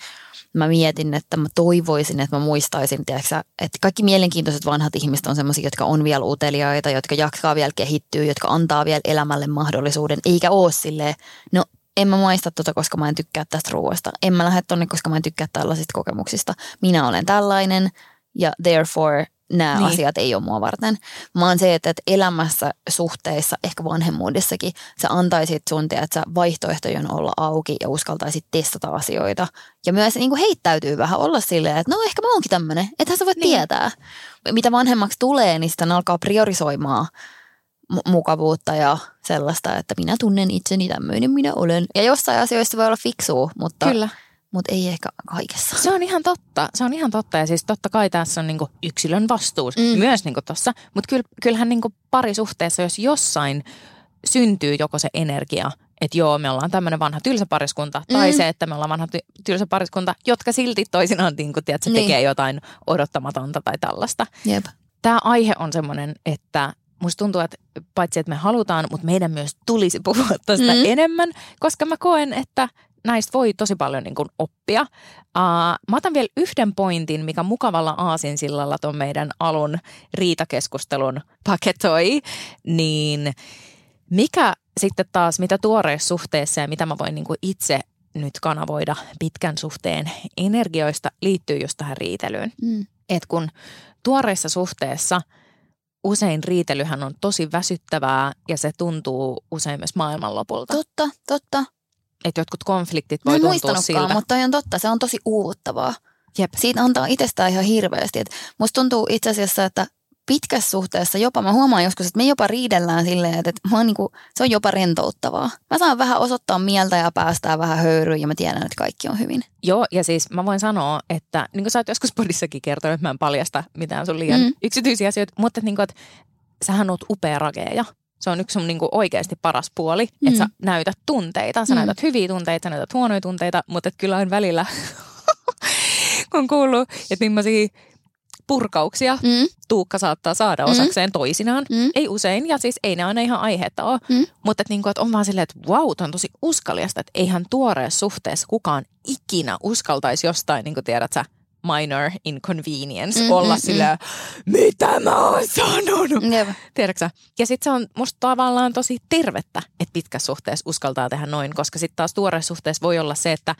mä mietin, että mä toivoisin, että mä muistaisin, tiedätkö, että kaikki mielenkiintoiset vanhat ihmiset on sellaisia, jotka on vielä uteliaita, jotka jaksaa vielä kehittyä, jotka antaa vielä elämälle mahdollisuuden, eikä ole silleen, no en mä maista tota, koska mä en tykkää tästä ruoasta. En mä lähde tonne, koska mä en tykkää tällaisista kokemuksista. Minä olen tällainen ja therefore nämä niin. asiat ei ole mua varten. Vaan se, että, että elämässä, suhteissa, ehkä vanhemmuudessakin, sä antaisit sun sä vaihtoehtojen olla auki ja uskaltaisit testata asioita. Ja myös niin kuin heittäytyy vähän olla silleen, että no ehkä mä oonkin tämmöinen, ethän sä voit niin. tietää. Mitä vanhemmaksi tulee, niin sitten alkaa priorisoimaan mukavuutta ja sellaista, että minä tunnen itseni tämmöinen minä olen. Ja jossain asioissa voi olla fiksua, mutta, Kyllä. mutta ei ehkä kaikessa. Se on ihan totta. Se on ihan totta. Ja siis totta kai tässä on niinku yksilön vastuus mm. myös niinku tossa. Mutta kyll, kyllähän niinku parisuhteessa, jos jossain syntyy joko se energia, että joo, me ollaan tämmöinen vanha tylsä pariskunta, mm. tai se, että me ollaan vanha tylsä pariskunta, jotka silti toisinaan niin kun, tiedät, se niin. tekee jotain odottamatonta tai tällaista. Jep. Tämä aihe on semmoinen, että musta tuntuu, että paitsi että me halutaan, mutta meidän myös tulisi puhua tästä mm. enemmän, koska mä koen, että näistä voi tosi paljon niin kuin oppia. Uh, mä otan vielä yhden pointin, mikä mukavalla aasinsillalla tuon meidän alun riitakeskustelun paketoi, niin mikä sitten taas, mitä tuoreessa suhteessa ja mitä mä voin niin kuin itse nyt kanavoida pitkän suhteen energioista, liittyy just tähän riitelyyn. Mm. Et kun tuoreessa suhteessa usein riitelyhän on tosi väsyttävää ja se tuntuu usein myös maailmanlopulta. Totta, totta että jotkut konfliktit voi tuntua siltä. mutta on totta, se on tosi uuvuttavaa. Jep. Siitä antaa itsestään ihan hirveästi. Et musta tuntuu itse asiassa, että pitkässä suhteessa jopa, mä huomaan joskus, että me jopa riidellään silleen, että, että mä niinku, se on jopa rentouttavaa. Mä saan vähän osoittaa mieltä ja päästää vähän höyryyn ja mä tiedän, että kaikki on hyvin. Joo, ja siis mä voin sanoa, että niin kuin sä oot joskus podissakin kertonut, että mä en paljasta mitään sun liian mm. yksityisiä asioita, mutta että, niin kuin, että sähän oot upea rakeja. Se on yksi sun niinku oikeasti paras puoli, mm. että sä näytät tunteita. Sä mm. näytät hyviä tunteita, sä näytät huonoja tunteita, mutta kyllä on välillä, kun kuuluu, että millaisia purkauksia mm. Tuukka saattaa saada mm. osakseen toisinaan. Mm. Ei usein, ja siis ei ne aina ihan aiheetta ole. Mm. Mutta että, niinku, että on vaan silleen, että wow, on tosi uskaliasta, että eihän tuoreessa suhteessa kukaan ikinä uskaltaisi jostain, niin kuin tiedät sä, minor inconvenience mm, olla mm, sillä, mm. mitä mä oon sanonut. Yep. Tiedätkö Ja sitten se on musta tavallaan tosi tervettä, että pitkässä suhteessa uskaltaa tehdä noin, koska sitten taas tuoreessa suhteessa voi olla se, että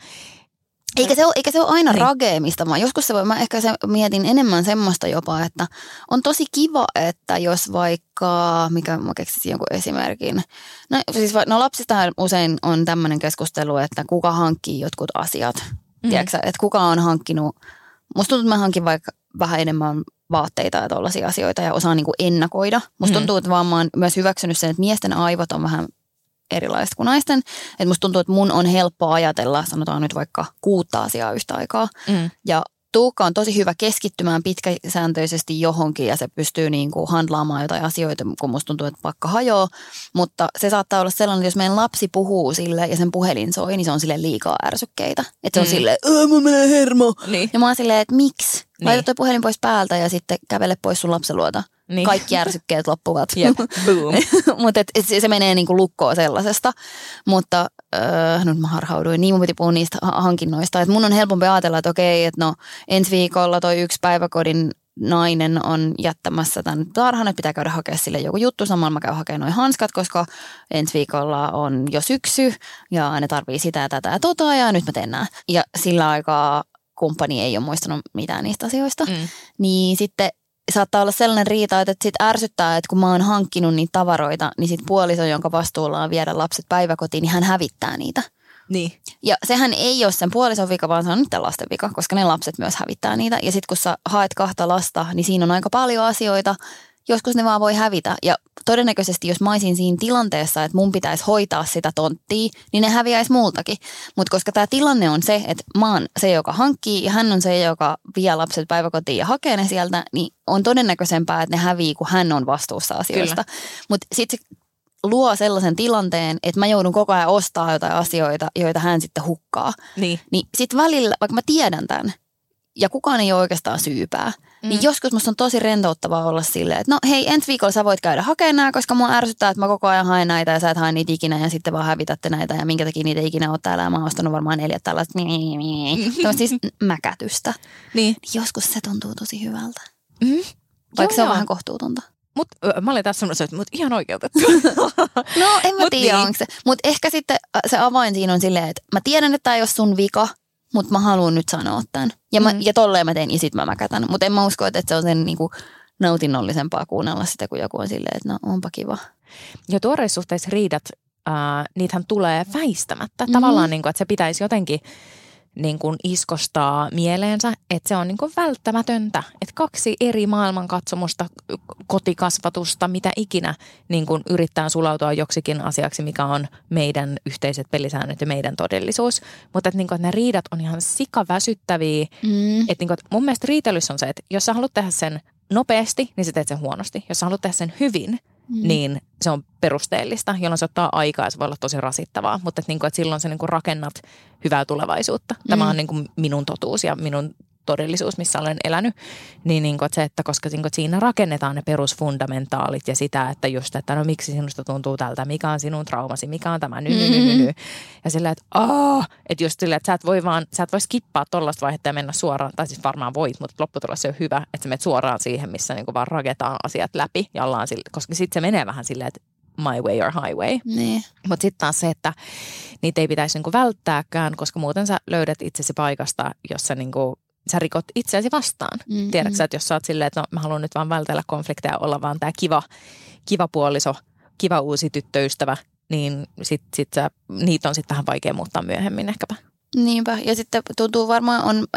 eikä se, ole, eikä se ole aina niin. rageemista, vaan joskus se voi, mä ehkä se mietin enemmän semmoista jopa, että on tosi kiva, että jos vaikka, mikä mä keksisin jonkun esimerkin, no siis no lapsista usein on tämmöinen keskustelu, että kuka hankkii jotkut asiat, mm. Tiedätkö, että kuka on hankkinut Musta tuntuu, että mä hankin vaikka vähän enemmän vaatteita ja tollaisia asioita ja osaan niin kuin ennakoida. Musta mm. tuntuu, että vaan mä oon myös hyväksynyt sen, että miesten aivot on vähän erilaiset kuin naisten. Että musta tuntuu, että mun on helppo ajatella, sanotaan nyt vaikka kuutta asiaa yhtä aikaa. Mm. Ja Tuukka on tosi hyvä keskittymään pitkäsääntöisesti johonkin ja se pystyy niin kuin handlaamaan jotain asioita, kun musta tuntuu, että pakka hajoaa. Mutta se saattaa olla sellainen, että jos meidän lapsi puhuu sille ja sen puhelin soi, niin se on sille liikaa ärsykkeitä. Että se on mm. silleen, mä menen hermo. Niin. Ja mä oon silleen, että miksi? Niin. Laita toi puhelin pois päältä ja sitten kävele pois sun lapsen luota. Niin. Kaikki ärsykkeet loppuvat. Yep. Boom. Mutta se, se menee niinku lukkoon sellaisesta. Mutta öö, nyt mä harhauduin, niin mun piti puhua niistä hankinnoista. Et mun on helpompi ajatella, että okei, että no ensi viikolla toi yksi päiväkodin nainen on jättämässä tämän tarhan, että pitää käydä hakea sille joku juttu. Samalla mä käyn hakemaan noin hanskat, koska ensi viikolla on jo syksy ja ne tarvii sitä ja tätä ja tota ja nyt mä teen nää. Ja sillä aikaa kumppani ei ole muistanut mitään niistä asioista. Mm. Niin sitten saattaa olla sellainen riita, että sit ärsyttää, että kun mä oon hankkinut niitä tavaroita, niin sit puoliso, jonka vastuulla on viedä lapset päiväkotiin, niin hän hävittää niitä. Niin. Ja sehän ei ole sen puolison vika, vaan se on niiden lasten vika, koska ne lapset myös hävittää niitä. Ja sitten kun sä haet kahta lasta, niin siinä on aika paljon asioita, joskus ne vaan voi hävitä. Ja todennäköisesti, jos mä olisin siinä tilanteessa, että mun pitäisi hoitaa sitä tonttia, niin ne häviäisi multakin. Mutta koska tämä tilanne on se, että mä oon se, joka hankkii ja hän on se, joka vie lapset päiväkotiin ja hakee ne sieltä, niin on todennäköisempää, että ne hävii, kun hän on vastuussa asioista. Mutta sitten se luo sellaisen tilanteen, että mä joudun koko ajan ostaa jotain asioita, joita hän sitten hukkaa. Niin. Niin sitten välillä, vaikka mä tiedän tämän, ja kukaan ei ole oikeastaan syypää. Niin mm. Niin joskus musta on tosi rentouttavaa olla silleen, että no hei, ensi viikolla sä voit käydä hakemaan nämä, koska mua ärsyttää, että mä koko ajan haen näitä ja sä et hae niitä ikinä ja sitten vaan hävitätte näitä ja minkä takia niitä ikinä oot täällä ja mä oon ostanut varmaan neljä tällaista siis mäkätystä. Niin. Joskus se tuntuu tosi hyvältä. Mm. Vaikka joo, se on joo. vähän kohtuutonta. Mut, mä olin tässä semmoisen, että mut ihan oikeutettu. no en mä tiedä, niin. onko se. Mutta ehkä sitten se avain siinä on silleen, että mä tiedän, että tämä ei ole sun vika, mutta mä haluan nyt sanoa tämän. Ja, mä, mm. ja tolleen mä teen, ja sit mä mäkätän. Mutta en mä usko, että se on sen niinku nautinnollisempaa kuunnella sitä, kun joku on silleen, että no onpa kiva. Ja tuoreissa riidat, äh, niitähän tulee väistämättä. Mm-hmm. Tavallaan, niin kuin, että se pitäisi jotenkin niin kuin iskostaa mieleensä, että se on niin kuin välttämätöntä. Että kaksi eri maailmankatsomusta, kotikasvatusta, mitä ikinä niin kuin yrittää sulautua joksikin asiaksi, mikä on meidän yhteiset pelisäännöt ja meidän todellisuus. Mutta että, niin kuin, että ne riidat on ihan sikaväsyttäviä. Mm. Että, niin kuin, että mun mielestä riitelys on se, että jos sä haluat tehdä sen nopeasti, niin sä teet sen huonosti. Jos sä haluat tehdä sen hyvin, mm. niin se on perusteellista, jolloin se ottaa aikaa ja se voi olla tosi rasittavaa. Mutta että, niin kuin, että silloin sä niin kuin rakennat hyvää tulevaisuutta. Tämä mm. on niin kuin minun totuus ja minun todellisuus, missä olen elänyt, niin, niin kuin, että se, että koska niin kuin, että siinä rakennetaan ne perusfundamentaalit ja sitä, että just, että no miksi sinusta tuntuu tältä, mikä on sinun traumasi, mikä on tämä ny, ny, ny, ny, ny. Ja sillä, että aah, että just sillä, että sä et voi vaan, sä et voi skippaa tollaista vaihetta ja mennä suoraan, tai siis varmaan voit, mutta lopputulos on hyvä, että sä menet suoraan siihen, missä niin kuin vaan raketaan asiat läpi ja ollaan sille, koska sitten se menee vähän silleen, että my way or highway. Niin. Mutta sitten taas se, että niitä ei pitäisi niinku välttääkään, koska muuten sä löydät itsesi paikasta, jossa niinku sä rikot itseäsi vastaan. Mm, Tiedätkö mm. että jos sä oot silleen, että no, mä haluan nyt vaan vältellä konflikteja, olla vaan tämä kiva, kiva puoliso, kiva uusi tyttöystävä, niin sit, sit sä, niitä on sitten vähän vaikea muuttaa myöhemmin ehkäpä. Niinpä. Ja sitten tuntuu varmaan, on,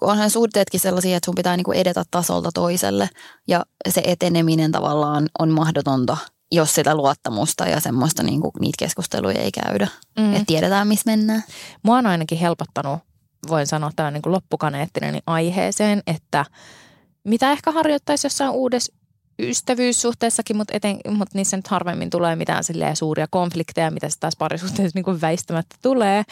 onhan suhteetkin sellaisia, että sun pitää niinku edetä tasolta toiselle. Ja se eteneminen tavallaan on mahdotonta, jos sitä luottamusta ja semmoista niinku, niitä keskusteluja ei käydä. Mm. Että tiedetään, missä mennään. Mua on ainakin helpottanut voin sanoa tämän niin loppukaneettinen aiheeseen, että mitä ehkä harjoittaisi jossain uudessa ystävyyssuhteessakin, mutta, eten, mutta niissä nyt harvemmin tulee mitään suuria konflikteja, mitä se taas parisuhteessa niin väistämättä tulee.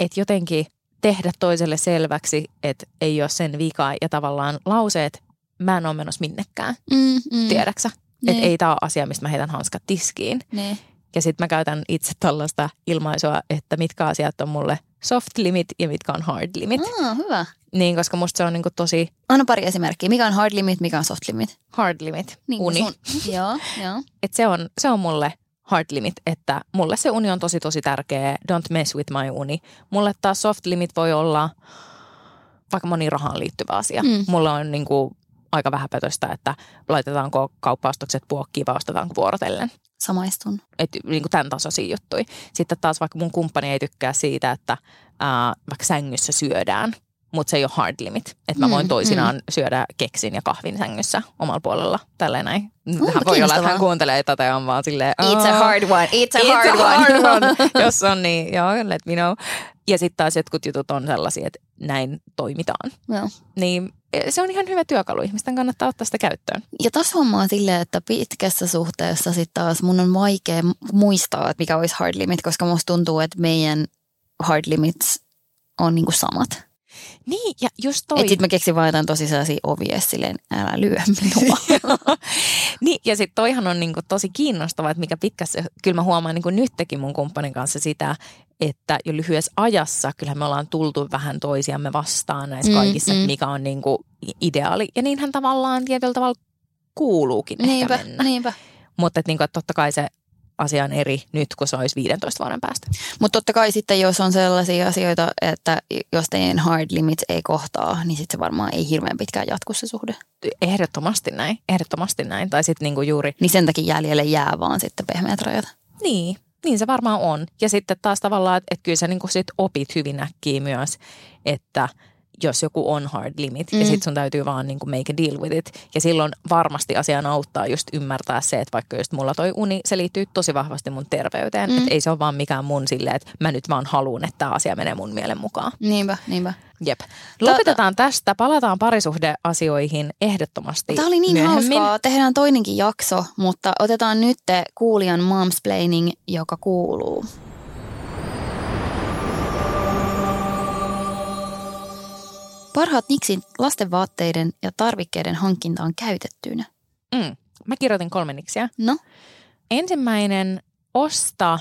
Että jotenkin tehdä toiselle selväksi, että ei ole sen vika ja tavallaan lauseet, mä en ole menossa minnekään, mm, mm. tiedäksä? Että niin. ei tämä ole asia, mistä mä heitän hanskat tiskiin. Ne. Ja sitten mä käytän itse tällaista ilmaisua, että mitkä asiat on mulle soft limit ja mitkä on hard limit. Ah, hyvä. Niin, koska musta se on niinku tosi... Anna pari esimerkkiä. Mikä on hard limit, mikä on soft limit? Hard limit, niin, uni. Sun... joo, joo. Et se, on, se on mulle hard limit, että mulle se uni on tosi tosi tärkeä. Don't mess with my uni. Mulle taas soft limit voi olla vaikka moni rahaan liittyvä asia. Mm. Mulle on niinku aika vähäpätöistä, että laitetaanko kauppaostokset puokkiin vai ostetaanko vuorotellen. Samaistun. Että niin kuin tämän tasoisia juttuja. Sitten taas vaikka mun kumppani ei tykkää siitä, että ää, vaikka sängyssä syödään, mutta se ei ole hard limit. Että mä voin mm, toisinaan mm. syödä keksin ja kahvin sängyssä omalla puolella. Tälleen näin. Hän voi olla, että hän kuuntelee tätä ja on vaan silleen... It's a hard one, it's a it's hard, a hard one. one. Jos on niin, joo, let me know. Ja sitten taas jotkut jutut on sellaisia, että näin toimitaan. Joo. Niin se on ihan hyvä työkalu. Ihmisten kannattaa ottaa sitä käyttöön. Ja taas huomaa silleen, että pitkässä suhteessa sitten taas mun on vaikea muistaa, että mikä olisi hard limit, koska musta tuntuu, että meidän hard limits on niinku samat. Niin, ja just toi. Sitten mä keksin vaan jotain tosi sellaisia ovia, silleen älä lyö minua. niin, ja sitten toihan on niinku tosi kiinnostavaa, että mikä pitkässä, kyllä mä huomaan niinku nytkin mun kumppanin kanssa sitä, että jo lyhyessä ajassa kyllähän me ollaan tultu vähän toisiamme vastaan näissä mm, kaikissa, mm. mikä on niinku ideaali. Ja niinhän tavallaan tietyllä tavalla kuuluukin niinpä, ehkä mennä. Niinpä. Mutta että niinku, totta kai se asia on eri nyt kuin se olisi 15 vuoden päästä. Mutta totta kai sitten, jos on sellaisia asioita, että jos teidän hard limits ei kohtaa, niin sitten se varmaan ei hirveän pitkään jatku se suhde. Ehdottomasti näin, ehdottomasti näin. Tai sitten niinku juuri... Niin sen takia jäljelle jää vaan sitten pehmeät rajat. Niin, niin se varmaan on. Ja sitten taas tavallaan, että, että kyllä sä niinku sit opit hyvin äkkiä myös, että – jos joku on hard limit mm. ja sitten sun täytyy vaan niin kuin make a deal with it. Ja silloin varmasti asiaan auttaa just ymmärtää se, että vaikka just mulla toi uni, se liittyy tosi vahvasti mun terveyteen. Mm. Että ei se ole vaan mikään mun silleen, että mä nyt vaan haluan, että tämä asia menee mun mielen mukaan. Niinpä, niinpä. Jep. Lopetetaan Tätä... tästä, palataan parisuhdeasioihin ehdottomasti Tämä oli niin myöhemmin. hauskaa, tehdään toinenkin jakso, mutta otetaan nyt kuulijan momsplaining, joka kuuluu. Parhaat niksin lasten vaatteiden ja tarvikkeiden hankintaan käytettyinä. Mm. Mä kirjoitin kolme niksiä. No? Ensimmäinen, osta,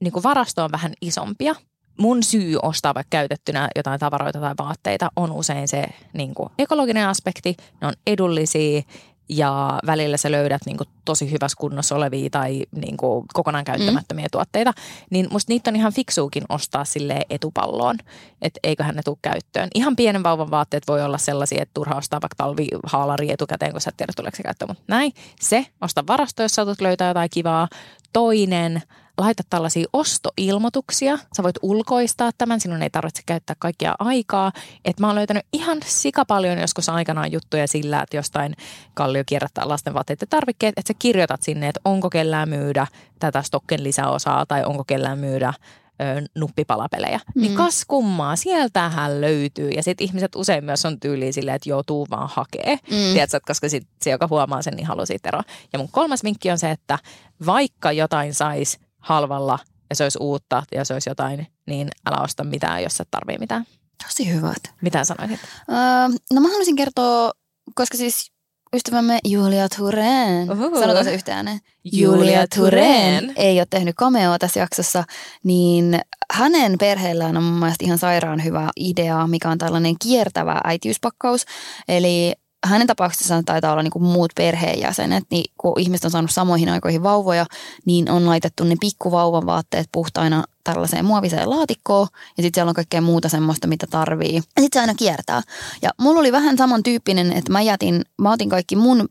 niin kuin varasto on vähän isompia. Mun syy ostaa vaikka käytettynä jotain tavaroita tai vaatteita on usein se niin kuin ekologinen aspekti. Ne on edullisia ja välillä sä löydät niin kuin, tosi hyvässä kunnossa olevia tai niin kuin, kokonaan käyttämättömiä mm. tuotteita, niin musta niitä on ihan fiksuukin ostaa sille etupalloon, että eiköhän ne tule käyttöön. Ihan pienen vauvan vaatteet voi olla sellaisia, että turha ostaa vaikka talvihaalari etukäteen, kun sä et tiedä tuleeko se käyttöön, mutta näin. Se, osta varasto, jos saatat löytää jotain kivaa. Toinen, laita tällaisia ostoilmoituksia. Sä voit ulkoistaa tämän, sinun ei tarvitse käyttää kaikkia aikaa. Et mä oon löytänyt ihan sika paljon joskus aikanaan juttuja sillä, että jostain kallio kierrättää lasten vaatteet ja tarvikkeet, että sä kirjoitat sinne, että onko kellään myydä tätä stokken lisäosaa tai onko kellään myydä ö, nuppipalapelejä. Niin mm. Niin kas kummaa, sieltähän löytyy. Ja sitten ihmiset usein myös on tyyliä silleen, että joutuu vaan hakee. Mm. Tiedätkö, koska sit se, joka huomaa sen, niin haluaa siitä eroa. Ja mun kolmas vinkki on se, että vaikka jotain sais halvalla ja se olisi uutta ja se olisi jotain, niin älä osta mitään, jos et tarvii mitään. Tosi hyvät. Mitä sanoisit? Öö, no mä haluaisin kertoa, koska siis ystävämme Julia Turen, Uhuhu. sanotaan se yhtään Julia Turen ei ole tehnyt cameoa tässä jaksossa, niin hänen perheellään on mun mielestä ihan sairaan hyvä idea, mikä on tällainen kiertävä äitiyspakkaus. Eli hänen tapauksessaan taitaa olla niin kuin muut perheenjäsenet, niin kun ihmiset on saanut samoihin aikoihin vauvoja, niin on laitettu ne pikkuvauvan vaatteet puhtaina tällaiseen muoviseen laatikkoon ja sitten siellä on kaikkea muuta semmoista, mitä tarvii. Ja sitten se aina kiertää. Ja mulla oli vähän samantyyppinen, että mä jätin, mä otin kaikki mun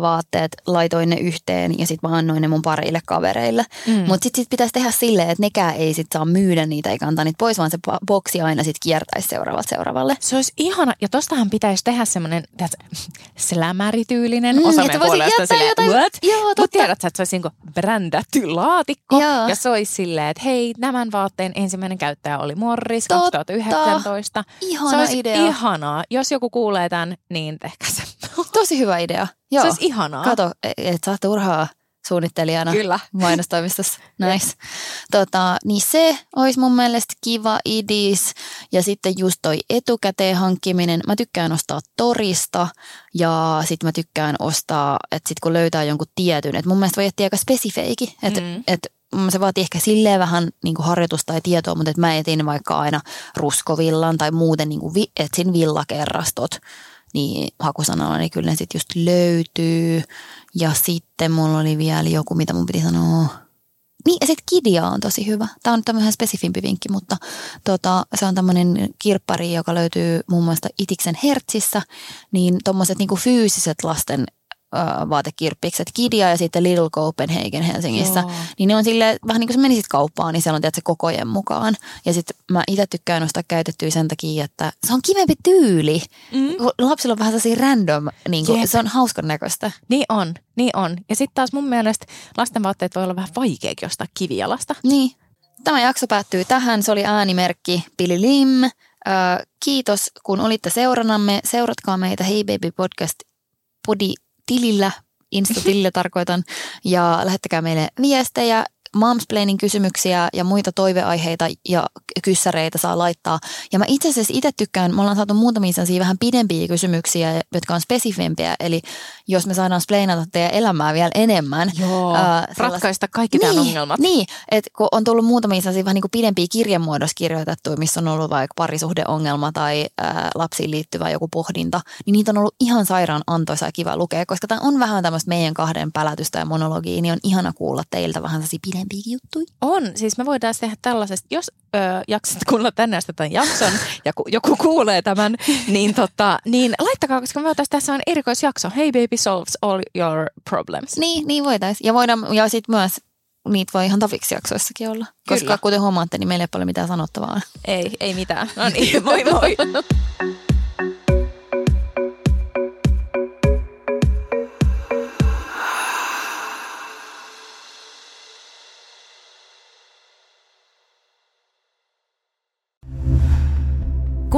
vaatteet, laitoin ne yhteen ja sitten mä annoin ne mun parille kavereille. Mm. Mutta sitten sit pitäisi tehdä silleen, että nekään ei sit saa myydä niitä eikä antaa niitä pois, vaan se boksi aina sitten kiertäisi seuraavalta seuraavalle. Se olisi ihana, ja tostahan pitäisi tehdä semmoinen slämärityylinen mm, osa meidän puolesta silleen, jotain, what? Mutta tiedät sä, että se olisi niinku brändätty laatikko Joo. ja se olisi silleen, että hei, tämän vaatteen ensimmäinen käyttäjä oli Morris Totta. 2019. Ihana se olisi idea. ihanaa. Jos joku kuulee tämän, niin tehkää se. Tosi hyvä idea. Joo. Se olisi ihanaa. Kato, et saa turhaa suunnittelijana Kyllä. mainostoimistossa. Nice. tota, niin se olisi mun mielestä kiva idis. Ja sitten just toi etukäteen hankkiminen. Mä tykkään ostaa torista ja sitten mä tykkään ostaa, että sitten kun löytää jonkun tietyn, että mun mielestä voi jättää aika spesifeiki. Että mm. et se vaatii ehkä silleen vähän niin kuin harjoitusta ja tietoa, mutta että mä etin vaikka aina ruskovillan tai muuten niin kuin vi, etsin villakerrastot, niin hakusanalla niin kyllä ne sitten just löytyy. Ja sitten mulla oli vielä joku, mitä mun piti sanoa. Niin, ja sitten Kidia on tosi hyvä. Tämä on nyt tämmöinen spesifimpi vinkki, mutta tota, se on tämmöinen kirppari, joka löytyy muun muassa Itiksen Hertsissä. Niin tuommoiset niinku fyysiset lasten vaatekirppikset Kidia ja sitten Little Copenhagen Helsingissä. Joo. Niin ne on sille vähän niin kuin sä menisit kauppaan, niin siellä on tietysti kokojen mukaan. Ja sitten mä itse tykkään ostaa käytettyä sen takia, että se on kivempi tyyli. Mm. Lapsilla on vähän sellaisia random, niin kuin, se on hauskan näköistä. Niin on, niin on. Ja sitten taas mun mielestä lasten vaatteet voi olla vähän vaikeakin ostaa kivijalasta. Niin. Tämä jakso päättyy tähän. Se oli äänimerkki Pili Lim. kiitos, kun olitte seuranamme. Seuratkaa meitä Hey Baby Podcast podi tilillä, Insta-tilillä tarkoitan, ja lähettäkää meille viestejä momsplaining kysymyksiä ja muita toiveaiheita ja kyssäreitä saa laittaa. Ja mä itse asiassa itse tykkään, me ollaan saatu muutamia sellaisia vähän pidempiä kysymyksiä, jotka on spesifimpiä. Eli jos me saadaan splainata teidän elämää vielä enemmän. Joo, ää, ratkaista kaikki niin, tämän ongelmat. Niin, että kun on tullut muutamia sellaisia vähän niin kuin pidempiä kirjemuodossa kirjoitettuja, missä on ollut vaikka parisuhdeongelma tai ää, lapsiin liittyvä joku pohdinta, niin niitä on ollut ihan sairaan antoisa ja kiva lukea, koska tämä on vähän tämmöistä meidän kahden pälätystä ja monologia, niin on ihana kuulla teiltä vähän sellaisia pidempiä juttuja. On, siis me voidaan tehdä tällaisesta, jos ö, jaksat kuulla tänne asti tämän jakson ja ku, joku kuulee tämän, niin, tota, niin laittakaa, koska me voitaisiin tässä on erikoisjakso. Hey baby solves all your problems. Niin, niin voitaisiin. Ja, voidaan, ja sitten myös niitä voi ihan taviksi jaksoissakin olla. Kyllä. Koska kuten huomaatte, niin meillä ei ole paljon mitään sanottavaa. Ei, ei mitään. No niin, moi moi.